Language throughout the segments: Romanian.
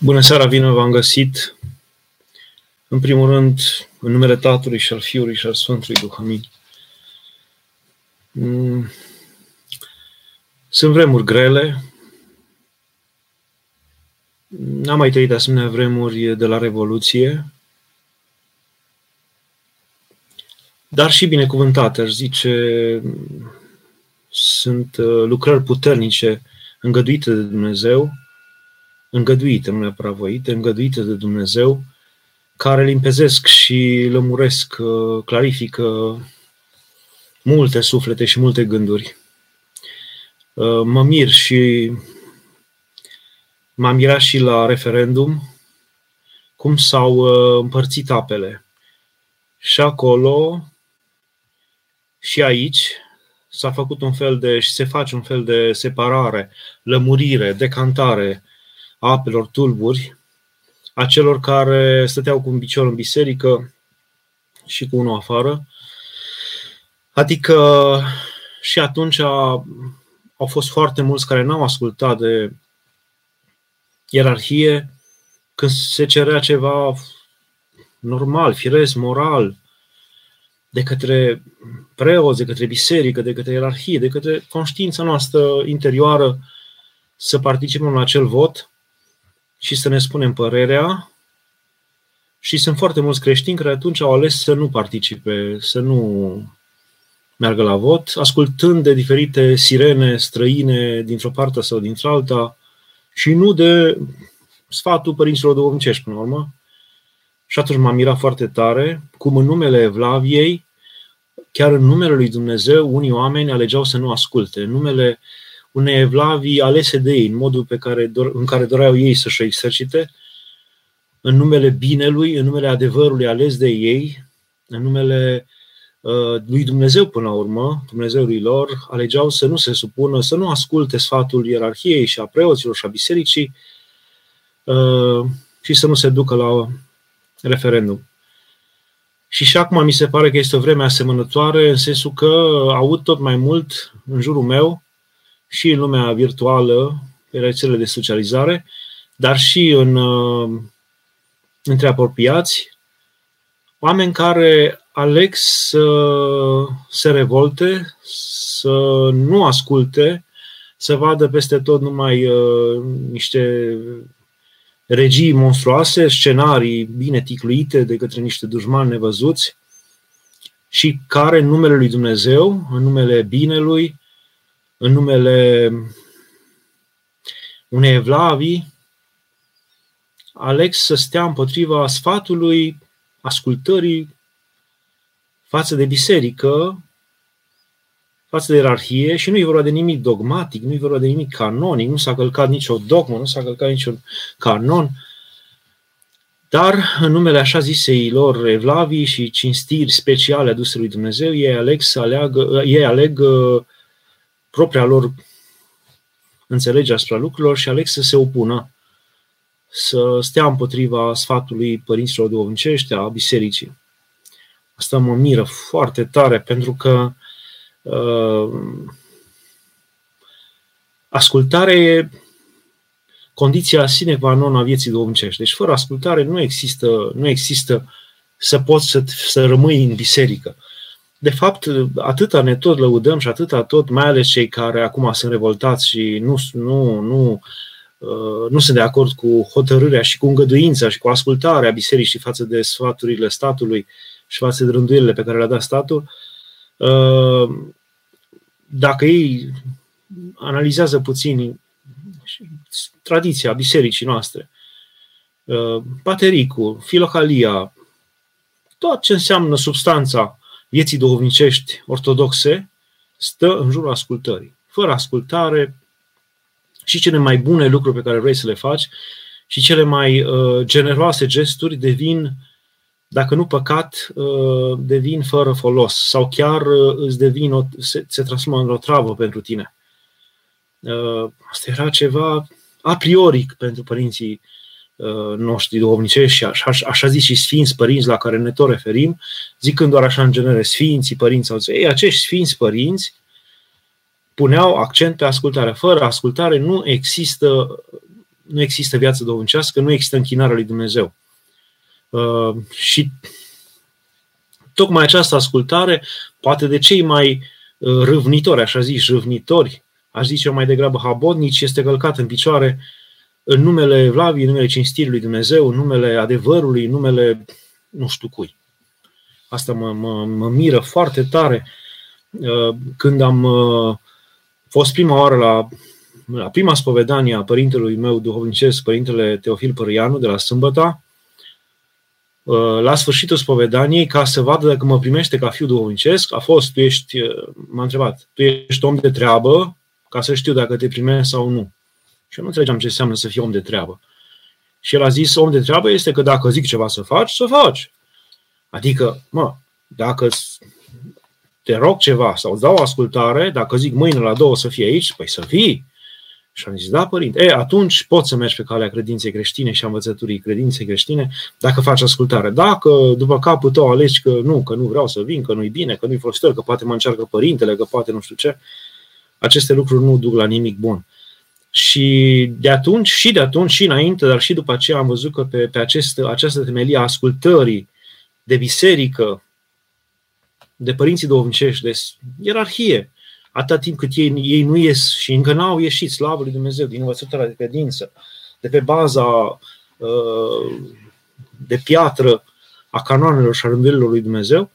Bună seara, bine v-am găsit. În primul rând, în numele Tatălui și al Fiului și al Sfântului Duh, amin. Mm. Sunt vremuri grele. N-am mai trăit asemenea vremuri de la Revoluție, dar și binecuvântate, aș zice, sunt uh, lucrări puternice îngăduite de Dumnezeu, îngăduite, nu neapărat voite, îngăduite de Dumnezeu, care limpezesc și lămuresc, uh, clarifică multe suflete și multe gânduri. Uh, mă mir și m-am mirat și la referendum cum s-au uh, împărțit apele. Și acolo și aici s-a făcut un fel de și se face un fel de separare, lămurire, decantare a apelor tulburi, a celor care stăteau cu un picior în biserică și cu unul afară. Adică și atunci au fost foarte mulți care n-au ascultat de ierarhie când se cerea ceva normal, firesc, moral, de către preoți, de către biserică, de către ierarhie, de către conștiința noastră interioară să participăm la acel vot și să ne spunem părerea. Și sunt foarte mulți creștini care atunci au ales să nu participe, să nu meargă la vot, ascultând de diferite sirene străine dintr-o parte sau dintr-alta și nu de sfatul părinților duhovnicești până la urmă. Și atunci m-am mirat foarte tare cum în numele Evlaviei, chiar în numele lui Dumnezeu, unii oameni alegeau să nu asculte. În numele unei evlavii alese de ei, în modul pe care, în care doreau ei să-și o exercite, în numele binelui, în numele adevărului ales de ei, în numele uh, lui Dumnezeu până la urmă, Dumnezeului lor, alegeau să nu se supună, să nu asculte sfatul ierarhiei și a preoților și a bisericii uh, și să nu se ducă la referendum. Și și acum mi se pare că este o vreme asemănătoare, în sensul că aud tot mai mult în jurul meu și în lumea virtuală, pe rețelele de socializare, dar și în, uh, între apropiați, oameni care aleg să se revolte, să nu asculte, să vadă peste tot numai uh, niște regii monstruoase, scenarii bine ticluite de către niște dușmani nevăzuți și care în numele lui Dumnezeu, în numele binelui, în numele unei evlavii, Alex să stea împotriva sfatului, ascultării față de biserică, față de ierarhie și nu e vorba de nimic dogmatic, nu e vorba de nimic canonic, nu s-a călcat nicio dogmă, nu s-a călcat niciun canon, dar în numele așa zisei lor evlavii și cinstiri speciale aduse lui Dumnezeu, ei aleg să aleagă, ei aleg uh, propria lor înțelege asupra lucrurilor și aleg să se opună, să stea împotriva sfatului părinților duhovnicești, a bisericii. Asta mă miră foarte tare pentru că uh, ascultarea e condiția sine qua non a vieții duhovnicești. Deci fără ascultare nu există, nu există să poți să, să rămâi în biserică de fapt, atâta ne tot lăudăm și atâta tot, mai ales cei care acum sunt revoltați și nu, nu, nu, uh, nu sunt de acord cu hotărârea și cu îngăduința și cu ascultarea bisericii față de sfaturile statului și față de rânduielile pe care le-a dat statul, uh, dacă ei analizează puțin tradiția bisericii noastre, uh, patericul, filocalia, tot ce înseamnă substanța vieții duhovnicești ortodoxe stă în jurul ascultării. Fără ascultare, și cele mai bune lucruri pe care vrei să le faci și cele mai uh, generoase gesturi devin, dacă nu păcat, uh, devin fără folos sau chiar uh, îți devin o, se, se transformă în o travă pentru tine. Uh, asta era ceva a priori pentru părinții Uh, noștri duhovnicești și așa, așa zis și sfinți părinți la care ne tot referim, zicând doar așa în genere sfinții părinți sau ei, acești sfinți părinți puneau accent pe ascultare. Fără ascultare nu există nu există viață duhovnicească, nu există închinarea lui Dumnezeu. Uh, și tocmai această ascultare, poate de cei mai uh, râvnitori, așa zis, râvnitori, aș zice mai degrabă habodnici, este călcat în picioare în numele Evlaviei, în numele cinstirii lui Dumnezeu, în numele adevărului, în numele nu știu cui. Asta mă, mă, mă miră foarte tare uh, când am uh, fost prima oară la, la prima spovedanie a părintelui meu duhovnicesc, părintele Teofil Părianu de la Sâmbăta, uh, la sfârșitul spovedaniei, ca să vadă dacă mă primește ca fiu duhovnicesc, a fost, tu ești, m-a întrebat, tu ești om de treabă, ca să știu dacă te primești sau nu. Și eu nu înțelegeam ce înseamnă să fii om de treabă. Și el a zis, om de treabă este că dacă zic ceva să faci, să faci. Adică, mă, dacă te rog ceva sau îți dau ascultare, dacă zic mâine la două să fii aici, păi să fii. Și am zis, da, părinte, e, atunci poți să mergi pe calea credinței creștine și a învățăturii credinței creștine dacă faci ascultare. Dacă după capul tău alegi că nu, că nu vreau să vin, că nu-i bine, că nu-i folositor, că poate mă încearcă părintele, că poate nu știu ce, aceste lucruri nu duc la nimic bun. Și de atunci, și de atunci, și înainte, dar și după aceea am văzut că pe, pe acest, această temelie a ascultării de biserică, de părinții duhovnicești, de ierarhie, atâta timp cât ei, ei nu ies și încă n-au ieșit, slavă lui Dumnezeu, din învățătura de credință, de pe baza uh, de piatră a canoanelor și a rândurilor lui Dumnezeu,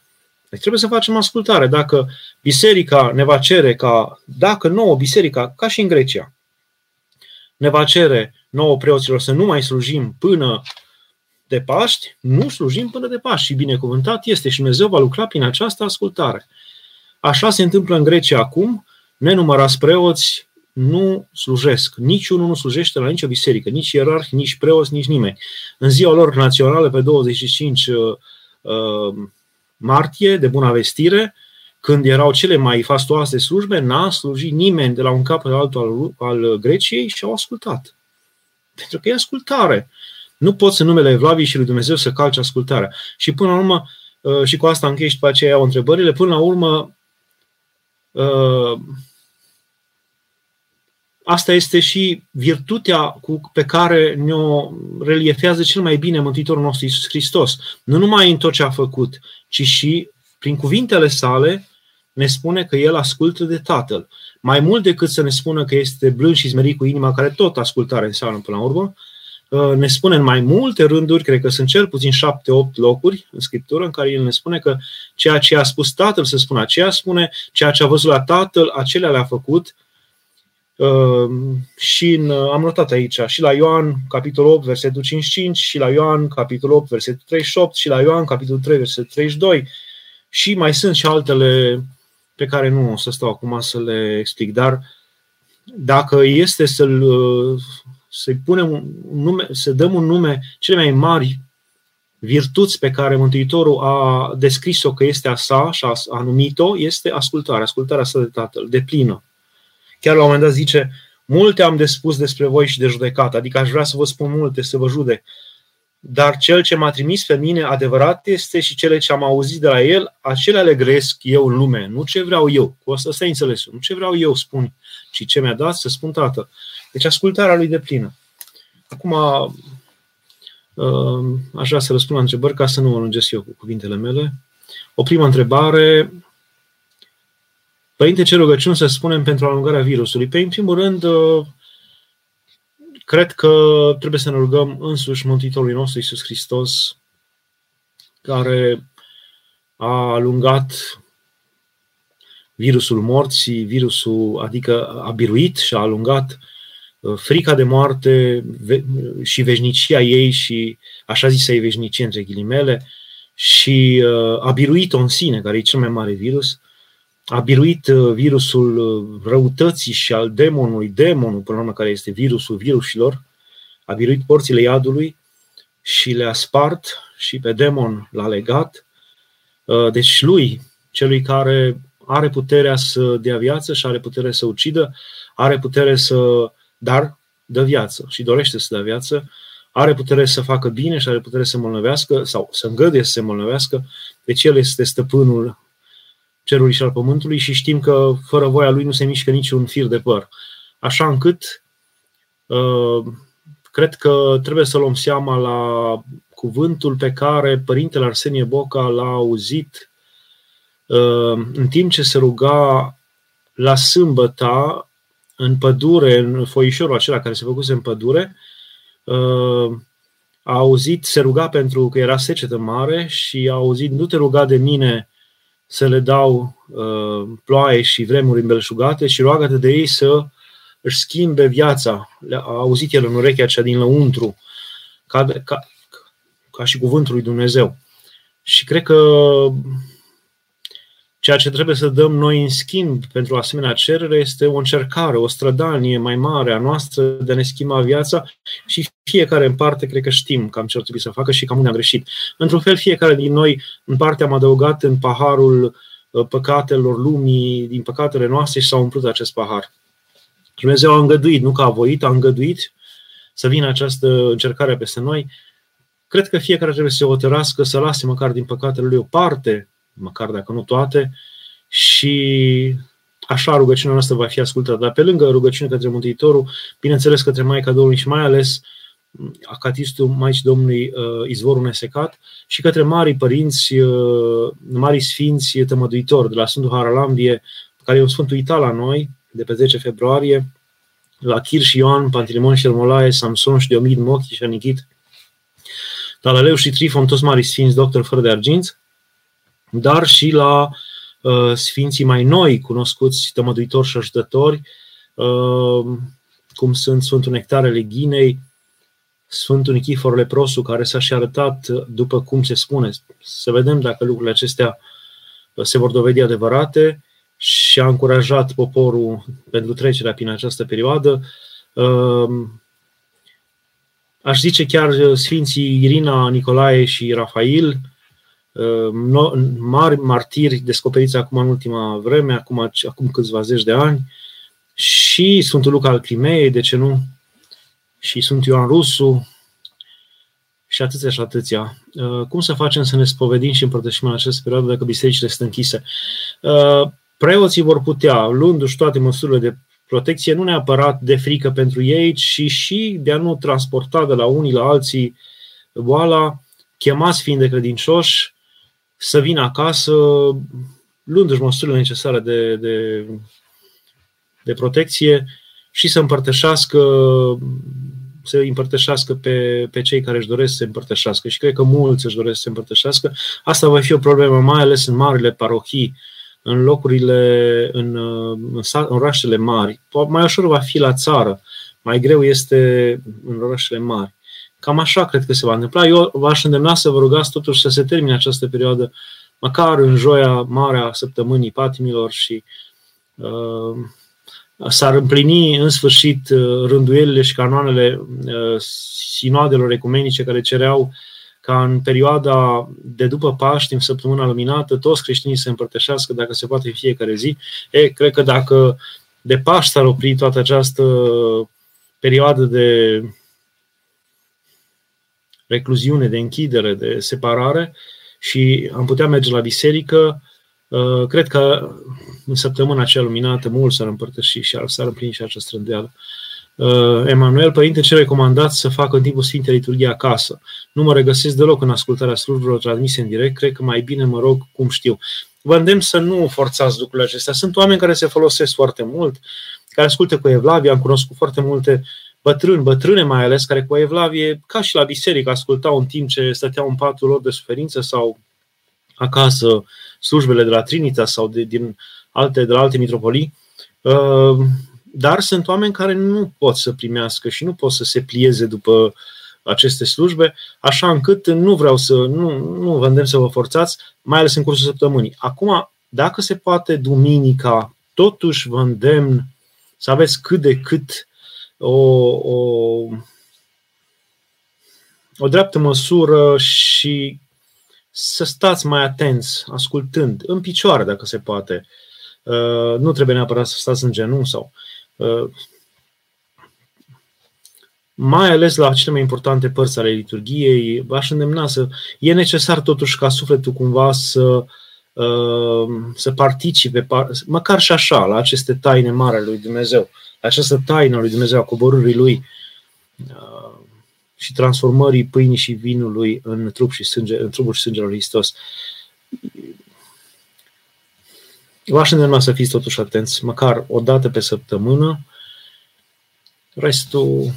deci trebuie să facem ascultare. Dacă biserica ne va cere ca, dacă nouă biserica, ca și în Grecia, ne va cere nouă preoților să nu mai slujim până de Paști, nu slujim până de Paști. Și binecuvântat este și Dumnezeu va lucra prin această ascultare. Așa se întâmplă în Grecia acum, nenumărați preoți nu slujesc. Niciunul nu slujește la nicio biserică, nici ierarhi, nici preoți, nici nimeni. În ziua lor națională, pe 25 uh, uh, martie, de bună vestire, când erau cele mai fastoase slujbe, n-a slujit nimeni de la un capăt la altul al, al Greciei și au ascultat. Pentru că e ascultare. Nu poți în numele Evlavii și lui Dumnezeu să calci ascultarea. Și până la urmă, uh, și cu asta închei și după aceea iau întrebările, până la urmă, uh, asta este și virtutea cu, pe care ne-o reliefează cel mai bine Mântuitorul nostru Iisus Hristos. Nu numai în tot ce a făcut, ci și prin cuvintele sale ne spune că El ascultă de Tatăl. Mai mult decât să ne spună că este blând și smerit cu inima, care tot ascultare înseamnă până la urmă, uh, ne spune în mai multe rânduri, cred că sunt cel puțin șapte-opt locuri în Scriptură, în care El ne spune că ceea ce a spus Tatăl să spună aceea spune, ceea ce a văzut la Tatăl, acelea le-a făcut. Uh, și în, uh, am notat aici, și la Ioan, capitolul 8, versetul 55, și la Ioan, capitolul 8, versetul 38, și la Ioan, capitolul 3, versetul 32, și mai sunt și altele pe care nu o să stau acum să le explic, dar dacă este să-l, să-i punem un nume, să dăm un nume cele mai mari virtuți pe care Mântuitorul a descris-o că este a sa și a, a numit-o, este ascultarea, ascultarea sa de Tatăl, de plină. Chiar la un moment dat zice, multe am de spus despre voi și de judecat, adică aș vrea să vă spun multe, să vă judec, dar cel ce m-a trimis pe mine adevărat este și cele ce am auzit de la el, acelea le gresc eu în lume, nu ce vreau eu. Cu asta stai înțelesul. Nu ce vreau eu spun, ci ce mi-a dat să spun tată. Deci ascultarea lui de plină. Acum uh, aș vrea să răspund la întrebări ca să nu mă lungesc eu cu cuvintele mele. O primă întrebare. Părinte, ce rugăciuni să spunem pentru alungarea virusului? Pe păi, în primul rând, uh, cred că trebuie să ne rugăm însuși Mântuitorului nostru Iisus Hristos, care a alungat virusul morții, virusul, adică a biruit și a alungat uh, frica de moarte și veșnicia ei și așa zisă ei veșnicie între ghilimele și uh, a biruit-o în sine, care e cel mai mare virus, a biruit uh, virusul uh, răutății și al demonului, demonul, până la urmă, care este virusul virusilor, a biruit porțile iadului și le-a spart și pe demon l-a legat. Uh, deci lui, celui care are puterea să dea viață și are putere să ucidă, are putere să, dar dă viață și dorește să dea viață, are putere să facă bine și are putere să îmbolnăvească sau să îngăduie să se îmbolnăvească, deci el este stăpânul cerului și al pământului și știm că fără voia lui nu se mișcă niciun fir de păr. Așa încât, uh, cred că trebuie să luăm seama la cuvântul pe care Părintele Arsenie Boca l-a auzit uh, în timp ce se ruga la sâmbăta în pădure, în foișorul acela care se făcuse în pădure, uh, a auzit, se ruga pentru că era secetă mare și a auzit, nu te ruga de mine să le dau uh, ploaie și vremuri îmbelșugate și roagă de ei să își schimbe viața. A auzit el în urechea cea din lăuntru, ca, ca, ca și cuvântul lui Dumnezeu. Și cred că ceea ce trebuie să dăm noi în schimb pentru asemenea cerere este o încercare, o strădanie mai mare a noastră de a ne schimba viața și fiecare în parte cred că știm cam ce ar trebui să facă și cam unde am greșit. Într-un fel, fiecare din noi în parte am adăugat în paharul uh, păcatelor lumii, din păcatele noastre și s-a umplut acest pahar. Dumnezeu a îngăduit, nu că a voit, a îngăduit să vină această încercare peste noi. Cred că fiecare trebuie să se hotărască să lase măcar din păcatele lui o parte, măcar dacă nu toate, și așa rugăciunea noastră va fi ascultată. Dar pe lângă rugăciunea către Mântuitorul, bineînțeles către Maica Domnului și mai ales acatistul Maicii Domnului uh, Izvorul Nesecat și către mari părinți, uh, mari sfinți tămăduitori de la Sfântul Haralambie, care e un sfânt uitat la noi, de pe 10 februarie, la Chir și Ioan, Pantilimon și Ermolae, Samson și Deomid, Mochi și Anichit, Talaleu și Trifon, toți mari sfinți, doctor fără de arginți, dar și la uh, sfinții mai noi, cunoscuți tămăduitori și ajutători, uh, cum sunt Sfântul Nectarele Ghinei, Sfântul Nichifor Leprosu, care s-a și arătat după cum se spune. Să vedem dacă lucrurile acestea se vor dovedi adevărate și a încurajat poporul pentru trecerea prin această perioadă. Ehm, aș zice chiar Sfinții Irina, Nicolae și Rafael, ehm, mari martiri descoperiți acum în ultima vreme, acum, acum câțiva zeci de ani, și Sfântul Luca al Crimei, de ce nu? Și Sfântul Ioan Rusu, și atâția și atâția. Ehm, cum să facem să ne spovedim și împărtășim în această perioadă dacă bisericile sunt închise? preoții vor putea, luându-și toate măsurile de protecție, nu neapărat de frică pentru ei, ci și de a nu transporta de la unii la alții boala, chemați fiind de credincioși, să vină acasă, luându-și măsurile necesare de, de, de protecție și să împărtășească să împărtășească pe, pe cei care își doresc să se împărtășească. Și cred că mulți își doresc să se împărtășească. Asta va fi o problemă, mai ales în marile parohii, în locurile, în, în, în orașele mari. Mai ușor va fi la țară, mai greu este în orașele mari. Cam așa cred că se va întâmpla. Eu v-aș îndemna să vă rugați totuși să se termine această perioadă, măcar în joia mare a săptămânii patimilor și uh, s-ar împlini în sfârșit uh, rânduielile și canoanele uh, sinoadelor ecumenice care cereau uh, ca în perioada de după Paști, în săptămâna luminată, toți creștinii se împărtășească, dacă se poate, în fiecare zi. E, cred că dacă de Paști s-ar opri toată această perioadă de recluziune, de închidere, de separare și am putea merge la biserică, uh, cred că în săptămâna acea luminată mulți s-ar împărtăși și s-ar împlini și această rândeală. Uh, Emanuel, părinte, ce recomandați să fac în timpul Sfintei Liturghii acasă? Nu mă regăsesc deloc în ascultarea slujbelor transmise în direct, cred că mai bine mă rog cum știu. Vă îndemn să nu forțați lucrurile acestea. Sunt oameni care se folosesc foarte mult, care ascultă cu Evlavie, am cunoscut foarte multe bătrâni, bătrâne mai ales, care cu Evlavie, ca și la biserică, ascultau în timp ce stăteau în patul lor de suferință sau acasă slujbele de la Trinita sau de, din alte, de la alte mitropolii. Uh, dar sunt oameni care nu pot să primească și nu pot să se plieze după aceste slujbe, așa încât nu vreau să, nu, nu vă îndemn să vă forțați, mai ales în cursul săptămânii. Acum, dacă se poate duminica, totuși vă îndemn să aveți cât de cât o, o, o dreaptă măsură și să stați mai atenți, ascultând, în picioare dacă se poate. Uh, nu trebuie neapărat să stați în genunchi sau Uh, mai ales la cele mai importante părți ale liturgiei, v-aș îndemna să. E necesar totuși ca sufletul cumva să, uh, să participe, măcar și așa, la aceste taine mari ale lui Dumnezeu, la această taină lui Dumnezeu, a coborârii lui. Uh, și transformării pâinii și vinului în trup și sânge, în trupul și sângele lui Hristos. V-aș îndemna să fiți totuși atenți, măcar o dată pe săptămână. Restul...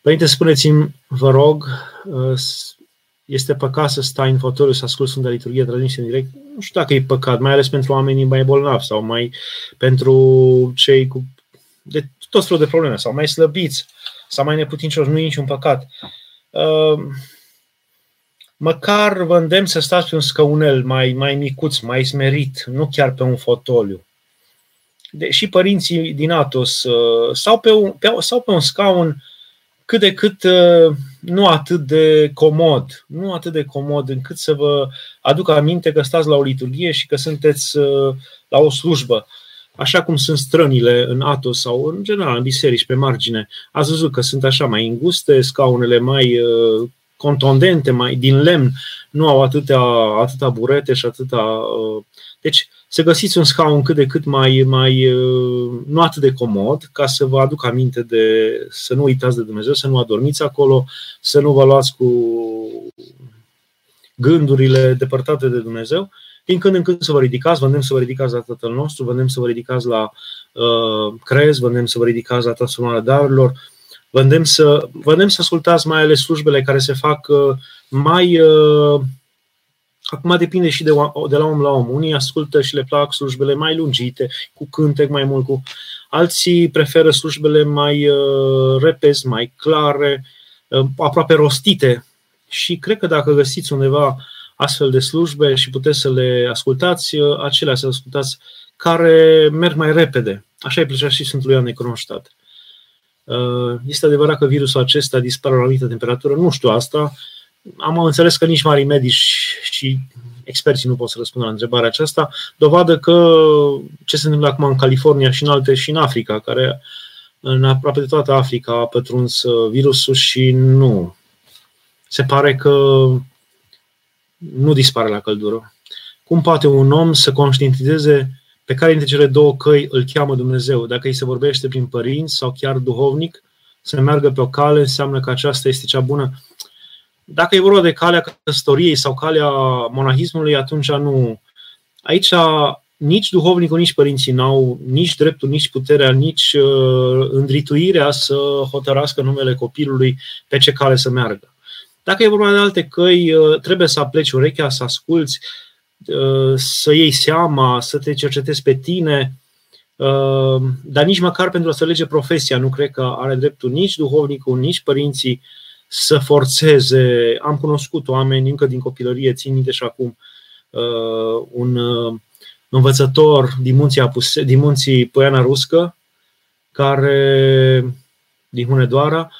Părinte, spuneți-mi, vă rog, este păcat să stai în fotoliu să asculti Sfânta Liturghie transmisă în direct? Nu știu dacă e păcat, mai ales pentru oamenii mai bolnavi sau mai pentru cei cu de tot felul de probleme sau mai slăbiți sau mai neputincioși, nu e niciun păcat. Uh, măcar vă îndemn să stați pe un scăunel mai, mai micuț, mai smerit, nu chiar pe un fotoliu. De, și părinții din Atos uh, sau pe un, pe, sau pe un scaun cât de cât uh, nu atât de comod, nu atât de comod încât să vă aduc aminte că stați la o liturghie și că sunteți uh, la o slujbă. Așa cum sunt strănile în Atos sau în general în biserici pe margine. Ați văzut că sunt așa mai înguste, scaunele mai uh, contondente, mai din lemn, nu au atâtea, atâta burete și atâta. Deci să găsiți un scaun cât de cât mai, mai uh, nu atât de comod, ca să vă aduc aminte de să nu uitați de Dumnezeu, să nu adormiți acolo, să nu vă luați cu gândurile depărtate de Dumnezeu. Din când în când să vă ridicați, vă îndemn să vă ridicați la Tatăl nostru, vă îndemn să vă ridicați la uh, crez, vă îndemn să vă ridicați la transformarea darurilor, vă îndemn să, vă îndemn să ascultați mai ales slujbele care se fac uh, mai uh, Acum depinde și de, de la om la om. Unii ascultă și le plac slujbele mai lungite, cu cântec mai mult, cu alții preferă slujbele mai uh, repezi, mai clare, uh, aproape rostite. Și cred că dacă găsiți undeva astfel de slujbe și puteți să le ascultați, uh, acelea să ascultați care merg mai repede. Așa îi plăcea și Sfântul Ioan Necronștat. Uh, este adevărat că virusul acesta dispare la o anumită temperatură? Nu știu asta, am înțeles că nici mari medici și experții nu pot să răspundă la întrebarea aceasta, dovadă că ce se întâmplă acum în California și în alte și în Africa, care în aproape de toată Africa a pătruns uh, virusul și nu. Se pare că nu dispare la căldură. Cum poate un om să conștientizeze pe care dintre cele două căi îl cheamă Dumnezeu? Dacă îi se vorbește prin părinți sau chiar duhovnic, să meargă pe o cale înseamnă că aceasta este cea bună. Dacă e vorba de calea căsătoriei sau calea monahismului, atunci nu. Aici nici duhovnicul, nici părinții n-au nici dreptul, nici puterea, nici uh, îndrituirea să hotărască numele copilului pe ce cale să meargă. Dacă e vorba de alte căi, uh, trebuie să apleci urechea, să asculți, uh, să iei seama, să te cercetezi pe tine, uh, dar nici măcar pentru a înțelege profesia nu cred că are dreptul nici duhovnicul, nici părinții să forțeze. Am cunoscut oameni încă din copilărie, țin minte și acum, uh, un uh, învățător din munții, Apuse, din munții Poiana Ruscă, care, din Hunedoara,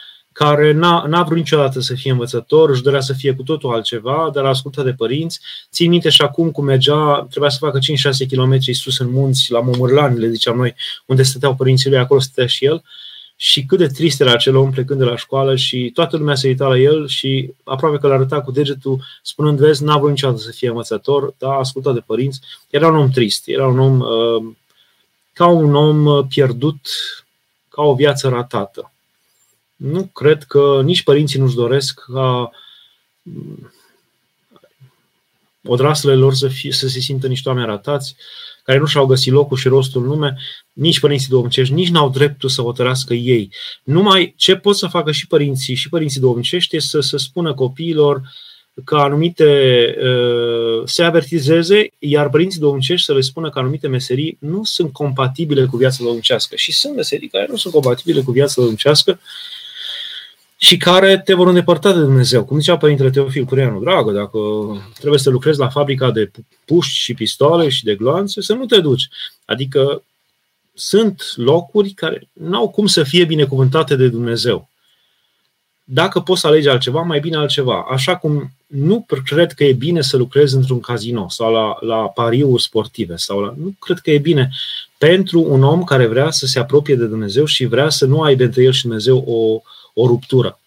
care n-a, n-a vrut niciodată să fie învățător, își dorea să fie cu totul altceva, dar a ascultat de părinți. Țin minte și acum cum mergea, trebuia să facă 5-6 km sus în munți, la Momârlani, le ziceam noi, unde stăteau părinții lui, acolo stătea și el și cât de trist era acel om plecând de la școală și toată lumea se uita la el și aproape că l arăta cu degetul spunând, vezi, n-a vrut niciodată să fie învățător, dar a ascultat de părinți. Era un om trist, era un om uh, ca un om uh, pierdut, ca o viață ratată. Nu cred că nici părinții nu-și doresc ca mm, odraslele lor să, fie, să se simtă niște oameni ratați, care nu și-au găsit locul și rostul în lume, nici părinții duhovnicești, nici n-au dreptul să hotărască ei. Numai ce pot să facă și părinții și părinții duhovnicești este să, să spună copiilor că anumite uh, se avertizeze, iar părinții duhovnicești să le spună că anumite meserii nu sunt compatibile cu viața duhovnicească. Și sunt meserii care nu sunt compatibile cu viața duhovnicească și care te vor îndepărta de Dumnezeu. Cum zicea Părintele Teofil Cureanu, dragă, dacă trebuie să lucrezi la fabrica de puști și pistoale și de gloanțe, să nu te duci. Adică sunt locuri care nu au cum să fie binecuvântate de Dumnezeu. Dacă poți să alegi altceva, mai bine altceva. Așa cum nu cred că e bine să lucrezi într-un casino sau la, la pariuri sportive. sau la, Nu cred că e bine pentru un om care vrea să se apropie de Dumnezeu și vrea să nu aibă între el și Dumnezeu o, o ruptură.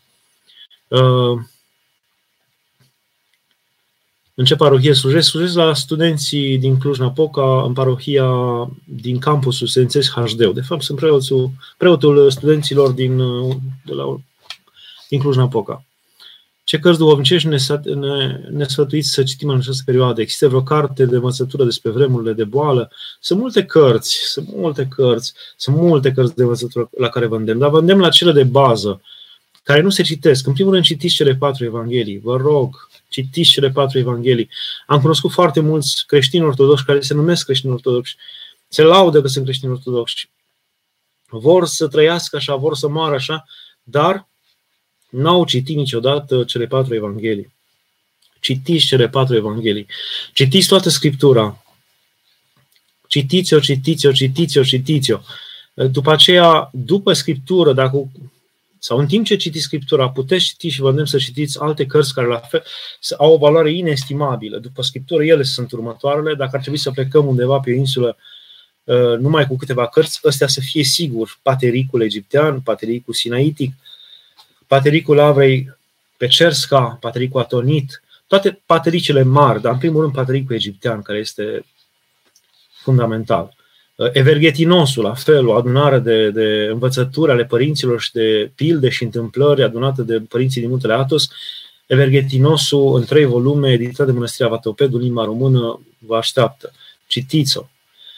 Uh, în ce parohie slujesc? Slujesc la studenții din Cluj-Napoca, în parohia din campusul Studențesc HD. De fapt, sunt preotul, preotul studenților din, de la, din Cluj-Napoca. Ce cărți duhovnicești ne, ne, ne sfătuiți să citim în această perioadă? Există vreo carte de învățătură despre vremurile de boală? Sunt multe cărți, sunt multe cărți, sunt multe cărți de învățătură la care vă îndemn, dar vă îndemn la cele de bază, care nu se citesc. În primul rând, citiți cele patru evanghelii. Vă rog, citiți cele patru evanghelii. Am cunoscut foarte mulți creștini ortodoxi care se numesc creștini ortodoxi, se laudă că sunt creștini ortodoxi. Vor să trăiască așa, vor să moară așa, dar n-au citit niciodată cele patru evanghelii. Citiți cele patru evanghelii. Citiți toată Scriptura. Citiți-o, citiți-o, citiți-o, citiți-o. După aceea, după Scriptură, dacă sau în timp ce citiți Scriptura, puteți citi și vă îndemn să citiți alte cărți care la fel au o valoare inestimabilă. După Scriptură, ele sunt următoarele. Dacă ar trebui să plecăm undeva pe o insulă uh, numai cu câteva cărți, ăstea să fie sigur. Patericul egiptean, Patericul sinaitic, Patericul Avrei Pecerska, Patericul Atonit, toate patericele mari, dar în primul rând Patericul egiptean, care este fundamental. Uh, Evergetinosul, la fel, o adunare de, de învățături ale părinților și de pilde și întâmplări adunate de părinții din Muntele Atos. Evergetinosul, în trei volume, editat de Mănăstirea Vatopedul, limba română, vă așteaptă. Citiți-o.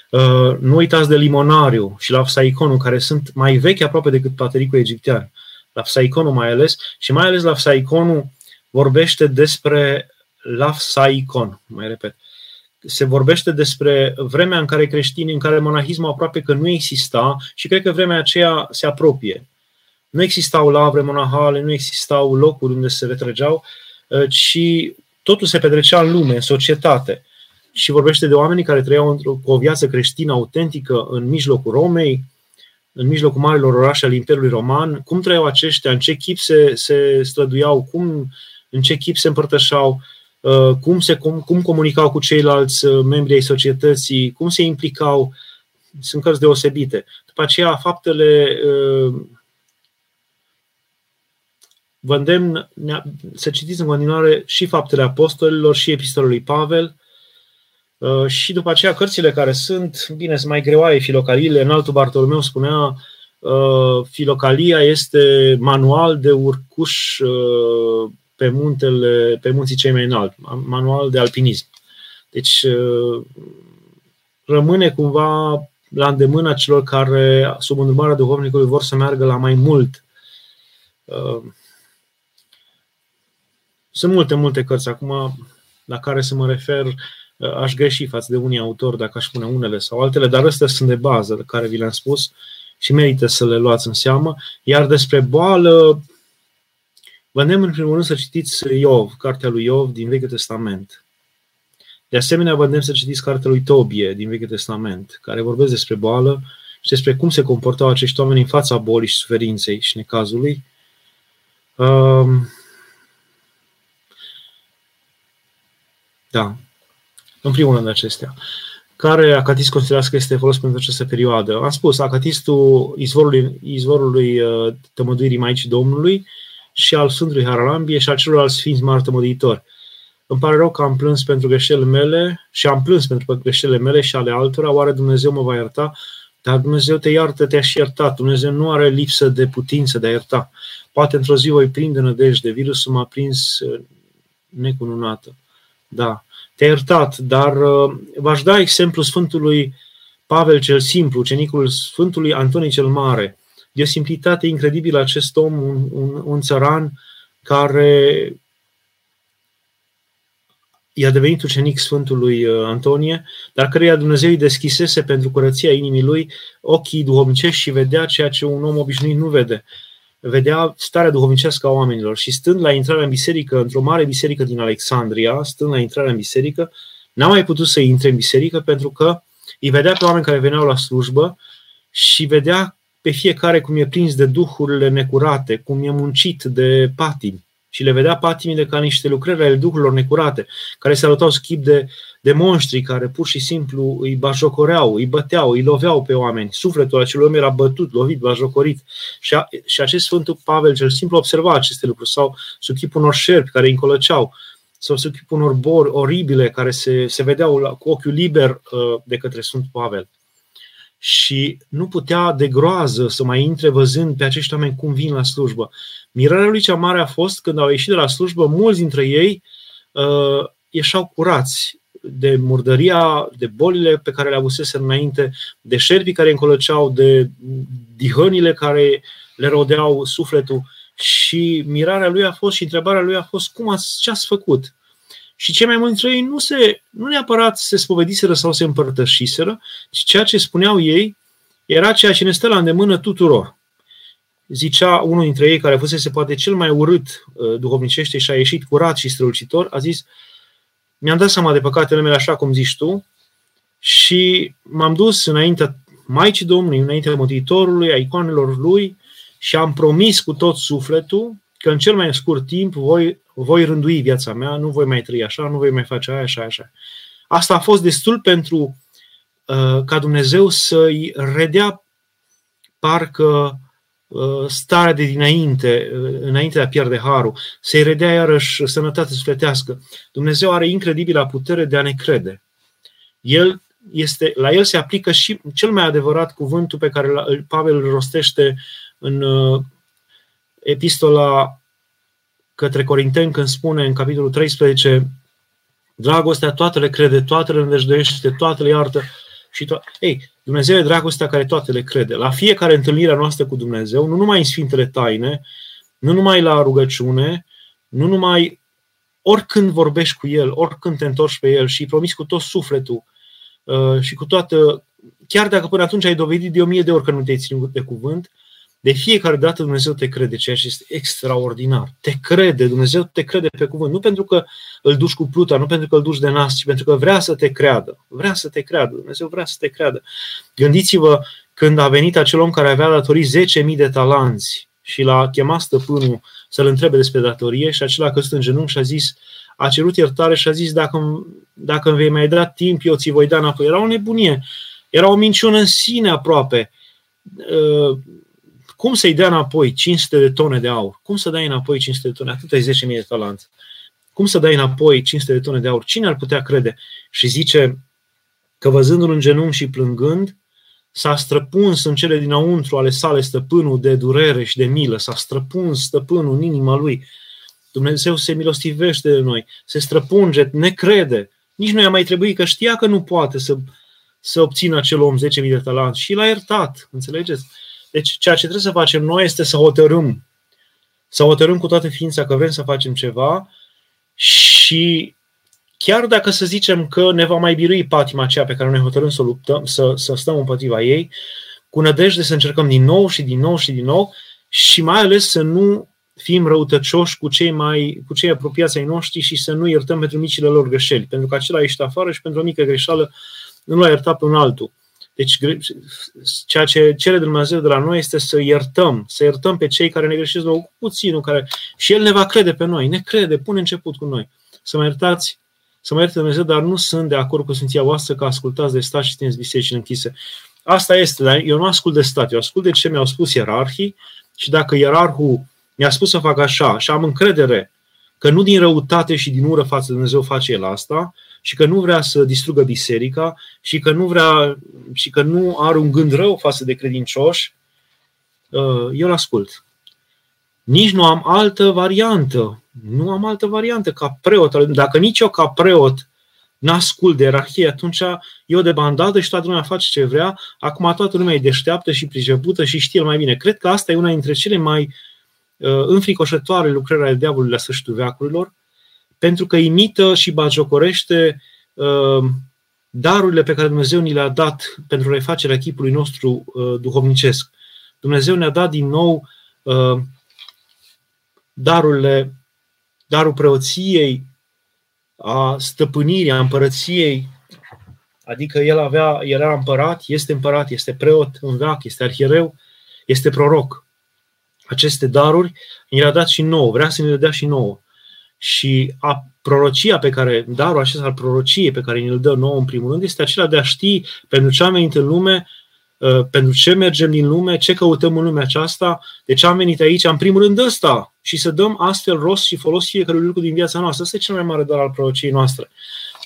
Uh, nu uitați de Limonariu și la Psaiconul, care sunt mai vechi aproape decât Patericul egiptean. La Psaiconul mai ales, și mai ales la Psaiconul vorbește despre la Saicon, mai repet se vorbește despre vremea în care creștinii, în care monahismul aproape că nu exista și cred că vremea aceea se apropie. Nu existau lavre monahale, nu existau locuri unde se retrăgeau, uh, ci totul se petrecea în lume, în societate. Și vorbește de oamenii care trăiau cu o viață creștină autentică în mijlocul Romei, în mijlocul marilor orașe ale Imperiului Roman. Cum trăiau aceștia, în ce chip se, se străduiau, cum, în ce chip se împărtășau. Uh, cum, se, cum, cum comunicau cu ceilalți uh, membri ai societății, cum se implicau, sunt cărți deosebite. După aceea, faptele uh, vă îndemn să citiți în continuare și faptele apostolilor și epistolul lui Pavel și după aceea cărțile care sunt, bine, sunt mai greoaie, filocaliile. În altul Bartolomeu spunea filocalia este manual de urcuș pe, muntele, pe munții cei mai înalți, manual de alpinism. Deci uh, rămâne cumva la îndemâna celor care, sub îndrumarea duhovnicului, vor să meargă la mai mult. Uh, sunt multe, multe cărți acum la care să mă refer, uh, aș greși față de unii autori dacă aș spune unele sau altele, dar astea sunt de bază, de care vi le-am spus și merită să le luați în seamă. Iar despre boală, Vă îndemn în primul rând să citiți Iov, cartea lui Iov din Vechiul Testament. De asemenea, vă îndemn să citiți cartea lui Tobie din Vechiul Testament, care vorbesc despre boală și despre cum se comportau acești oameni în fața bolii și suferinței și necazului. Um, da, în primul rând acestea. Care acatist considerați că este folos pentru această perioadă? Am spus, acatistul izvorului, izvorului uh, tămăduirii Maicii Domnului, și al Sfântului Haralambie și al celorlalți sfinți martămăditori. Îmi pare rău că am plâns pentru greșelile mele și am plâns pentru greșelile mele și ale altora, oare Dumnezeu mă va ierta? Dar Dumnezeu te iartă, te-a și iertat. Dumnezeu nu are lipsă de putință de a ierta. Poate într-o zi voi prinde nădejde. Virusul m-a prins uh, necununată. Da, te-a iertat, dar uh, v-aș da exemplu Sfântului Pavel cel Simplu, cenicul Sfântului Antonie cel Mare, de o simplitate incredibilă acest om, un, un, un țăran care i-a devenit ucenic Sfântului uh, Antonie, dar căreia Dumnezeu îi deschisese pentru curăția inimii lui ochii duhovnicești și vedea ceea ce un om obișnuit nu vede. Vedea starea duhovnicească a oamenilor și stând la intrarea în biserică, într-o mare biserică din Alexandria, stând la intrarea în biserică, n-a mai putut să intre în biserică pentru că îi vedea pe oameni care veneau la slujbă și vedea pe fiecare cum e prins de duhurile necurate, cum e muncit de patimi și le vedea patimile ca niște lucrări ale duhurilor necurate, care se arătau schimb de, de monștri care pur și simplu îi bajocoreau, îi băteau, îi loveau pe oameni. Sufletul acelui om era bătut, lovit, bajocorit. Și, a, și acest Sfântul Pavel cel simplu observa aceste lucruri sau sub chipul unor șerpi care îi încolăceau sau sub chipul unor bori oribile care se, se vedeau la, cu ochiul liber uh, de către Sfântul Pavel. Și nu putea de groază să mai intre văzând pe acești oameni cum vin la slujbă. Mirarea lui cea mare a fost când au ieșit de la slujbă, mulți dintre ei uh, ieșau curați de murdăria, de bolile pe care le avusese înainte, de șerpii care încolăceau, de dihănile care le rodeau sufletul. Și mirarea lui a fost și întrebarea lui a fost cum ați, ce ați făcut? Și cei mai mulți dintre ei nu, se, nu neapărat se spovediseră sau se împărtășiseră, ci ceea ce spuneau ei era ceea ce ne stă la îndemână tuturor. Zicea unul dintre ei, care fusese poate cel mai urât uh, duhovnicește și a ieșit curat și strălucitor, a zis, mi-am dat seama de păcatele mele așa cum zici tu și m-am dus înaintea Maicii Domnului, înaintea Mântuitorului, a icoanelor lui și am promis cu tot sufletul că în cel mai scurt timp voi, voi rândui viața mea, nu voi mai trăi așa, nu voi mai face aia, așa, așa. Asta a fost destul pentru uh, ca Dumnezeu să-i redea parcă uh, starea de dinainte, uh, înainte de a pierde harul, să-i redea iarăși sănătate sufletească. Dumnezeu are incredibilă putere de a ne crede. El este, la el se aplică și cel mai adevărat cuvântul pe care Pavel îl rostește în uh, epistola către Corinteni când spune în capitolul 13 dragostea toate le crede, toate le învejdește, toate le iartă și to- Ei, Dumnezeu e dragostea care toate le crede. La fiecare întâlnire a noastră cu Dumnezeu, nu numai în Sfintele Taine, nu numai la rugăciune, nu numai oricând vorbești cu El, oricând te întorci pe El și îi promiți cu tot sufletul uh, și cu toată, chiar dacă până atunci ai dovedit de o mie de ori că nu te-ai ținut de cuvânt, de fiecare dată Dumnezeu te crede, ceea ce este extraordinar. Te crede, Dumnezeu te crede pe cuvânt. Nu pentru că îl duci cu pluta, nu pentru că îl duci de nas, ci pentru că vrea să te creadă. Vrea să te creadă. Dumnezeu vrea să te creadă. Gândiți-vă când a venit acel om care avea datorii 10.000 de talanți și l-a chemat stăpânul să-l întrebe despre datorie și acela a căzut în genunchi și a zis, a cerut iertare și a zis, dacă, dacă îmi vei mai da timp, eu ți voi da înapoi. Era o nebunie. Era o minciună în sine aproape cum să-i dea înapoi 500 de tone de aur? Cum să dai înapoi 500 de tone? Atât ai 10.000 de talanți. Cum să dai înapoi 500 de tone de aur? Cine ar putea crede? Și zice că văzându-l în genunchi și plângând, s-a străpuns în cele dinăuntru ale sale stăpânul de durere și de milă, s-a străpuns stăpânul în inima lui. Dumnezeu se milostivește de noi, se străpunge, ne crede. Nici nu i-a mai trebuit că știa că nu poate să, să obțină acel om 10.000 de talanți și l-a iertat, înțelegeți? Deci ceea ce trebuie să facem noi este să hotărâm, să hotărâm cu toată ființa că vrem să facem ceva și chiar dacă să zicem că ne va mai birui patima aceea pe care noi hotărâm să luptăm, să, să stăm împotriva ei, cu nădejde să încercăm din nou și din nou și din nou și mai ales să nu fim răutăcioși cu cei mai cu cei apropiați ai noștri și să nu iertăm pentru micile lor greșeli, pentru că acela ești afară și pentru o mică greșeală nu l-a iertat pe un altul. Deci ceea ce cere Dumnezeu de la noi este să iertăm, să iertăm pe cei care ne greșesc cu puținul, care și El ne va crede pe noi, ne crede, pune început cu noi. Să mă iertați, să mă ierte Dumnezeu, dar nu sunt de acord cu Sfinția voastră că ascultați de stat și țineți bisericile închise. Asta este, dar eu nu ascult de stat, eu ascult de ce mi-au spus ierarhii și dacă ierarhul mi-a spus să fac așa și am încredere că nu din răutate și din ură față de Dumnezeu face el asta, și că nu vrea să distrugă biserica și că nu vrea și că nu are un gând rău față de credincioși, uh, eu îl ascult. Nici nu am altă variantă. Nu am altă variantă ca preot. Dacă nici eu ca preot n-ascult de ierarhie, atunci eu de bandadă și toată lumea face ce vrea. Acum toată lumea e deșteaptă și pricepută și știe mai bine. Cred că asta e una dintre cele mai uh, înfricoșătoare lucrări ale diavolului la sfârșitul veacurilor, pentru că imită și bagiocorește uh, darurile pe care Dumnezeu ni le-a dat pentru refacerea chipului nostru uh, duhovnicesc. Dumnezeu ne-a dat din nou uh, darurile, darul preoției, a stăpânirii, a împărăției, adică el avea, el era împărat, este împărat, este preot în veac, este arhiereu, este proroc. Aceste daruri ni le-a dat și nouă, vrea să ne le dea și nouă și a prorocia pe care, darul acesta al prorociei pe care ne-l dă nouă în primul rând, este acela de a ști pentru ce am venit în lume, uh, pentru ce mergem din lume, ce căutăm în lumea aceasta, de ce am venit aici, în primul rând ăsta, și să dăm astfel rost și folos fiecare lucru din viața noastră. Asta e cel mai mare dar al prorociei noastre.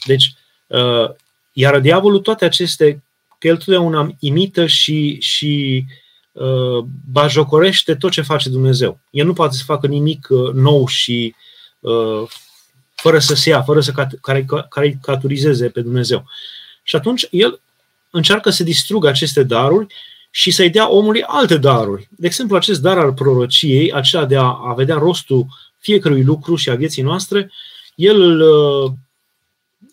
Deci, uh, iar diavolul toate aceste că el totdeauna imită și, și uh, bajocorește tot ce face Dumnezeu. El nu poate să facă nimic uh, nou și uh, fără să se ia, fără să caricaturizeze pe Dumnezeu. Și atunci el încearcă să distrugă aceste daruri și să-i dea omului alte daruri. De exemplu, acest dar al prorociei, acela de a, a vedea rostul fiecărui lucru și a vieții noastre, el îl, uh,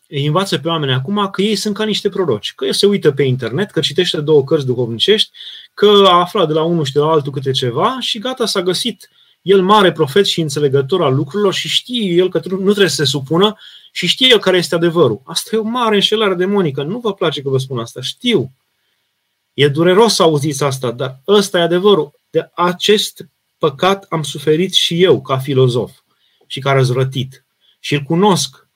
îi învață pe oameni acum că ei sunt ca niște proroci, că el se uită pe internet, că citește două cărți duhovnicești, că a aflat de la unul și de la altul câte ceva și gata, s-a găsit el mare profet și înțelegător al lucrurilor și știe el că nu trebuie să se supună și știe el care este adevărul. Asta e o mare înșelare demonică. Nu vă place că vă spun asta. Știu. E dureros să auziți asta, dar ăsta e adevărul. De acest păcat am suferit și eu ca filozof și ca răzvrătit. Și îl cunosc.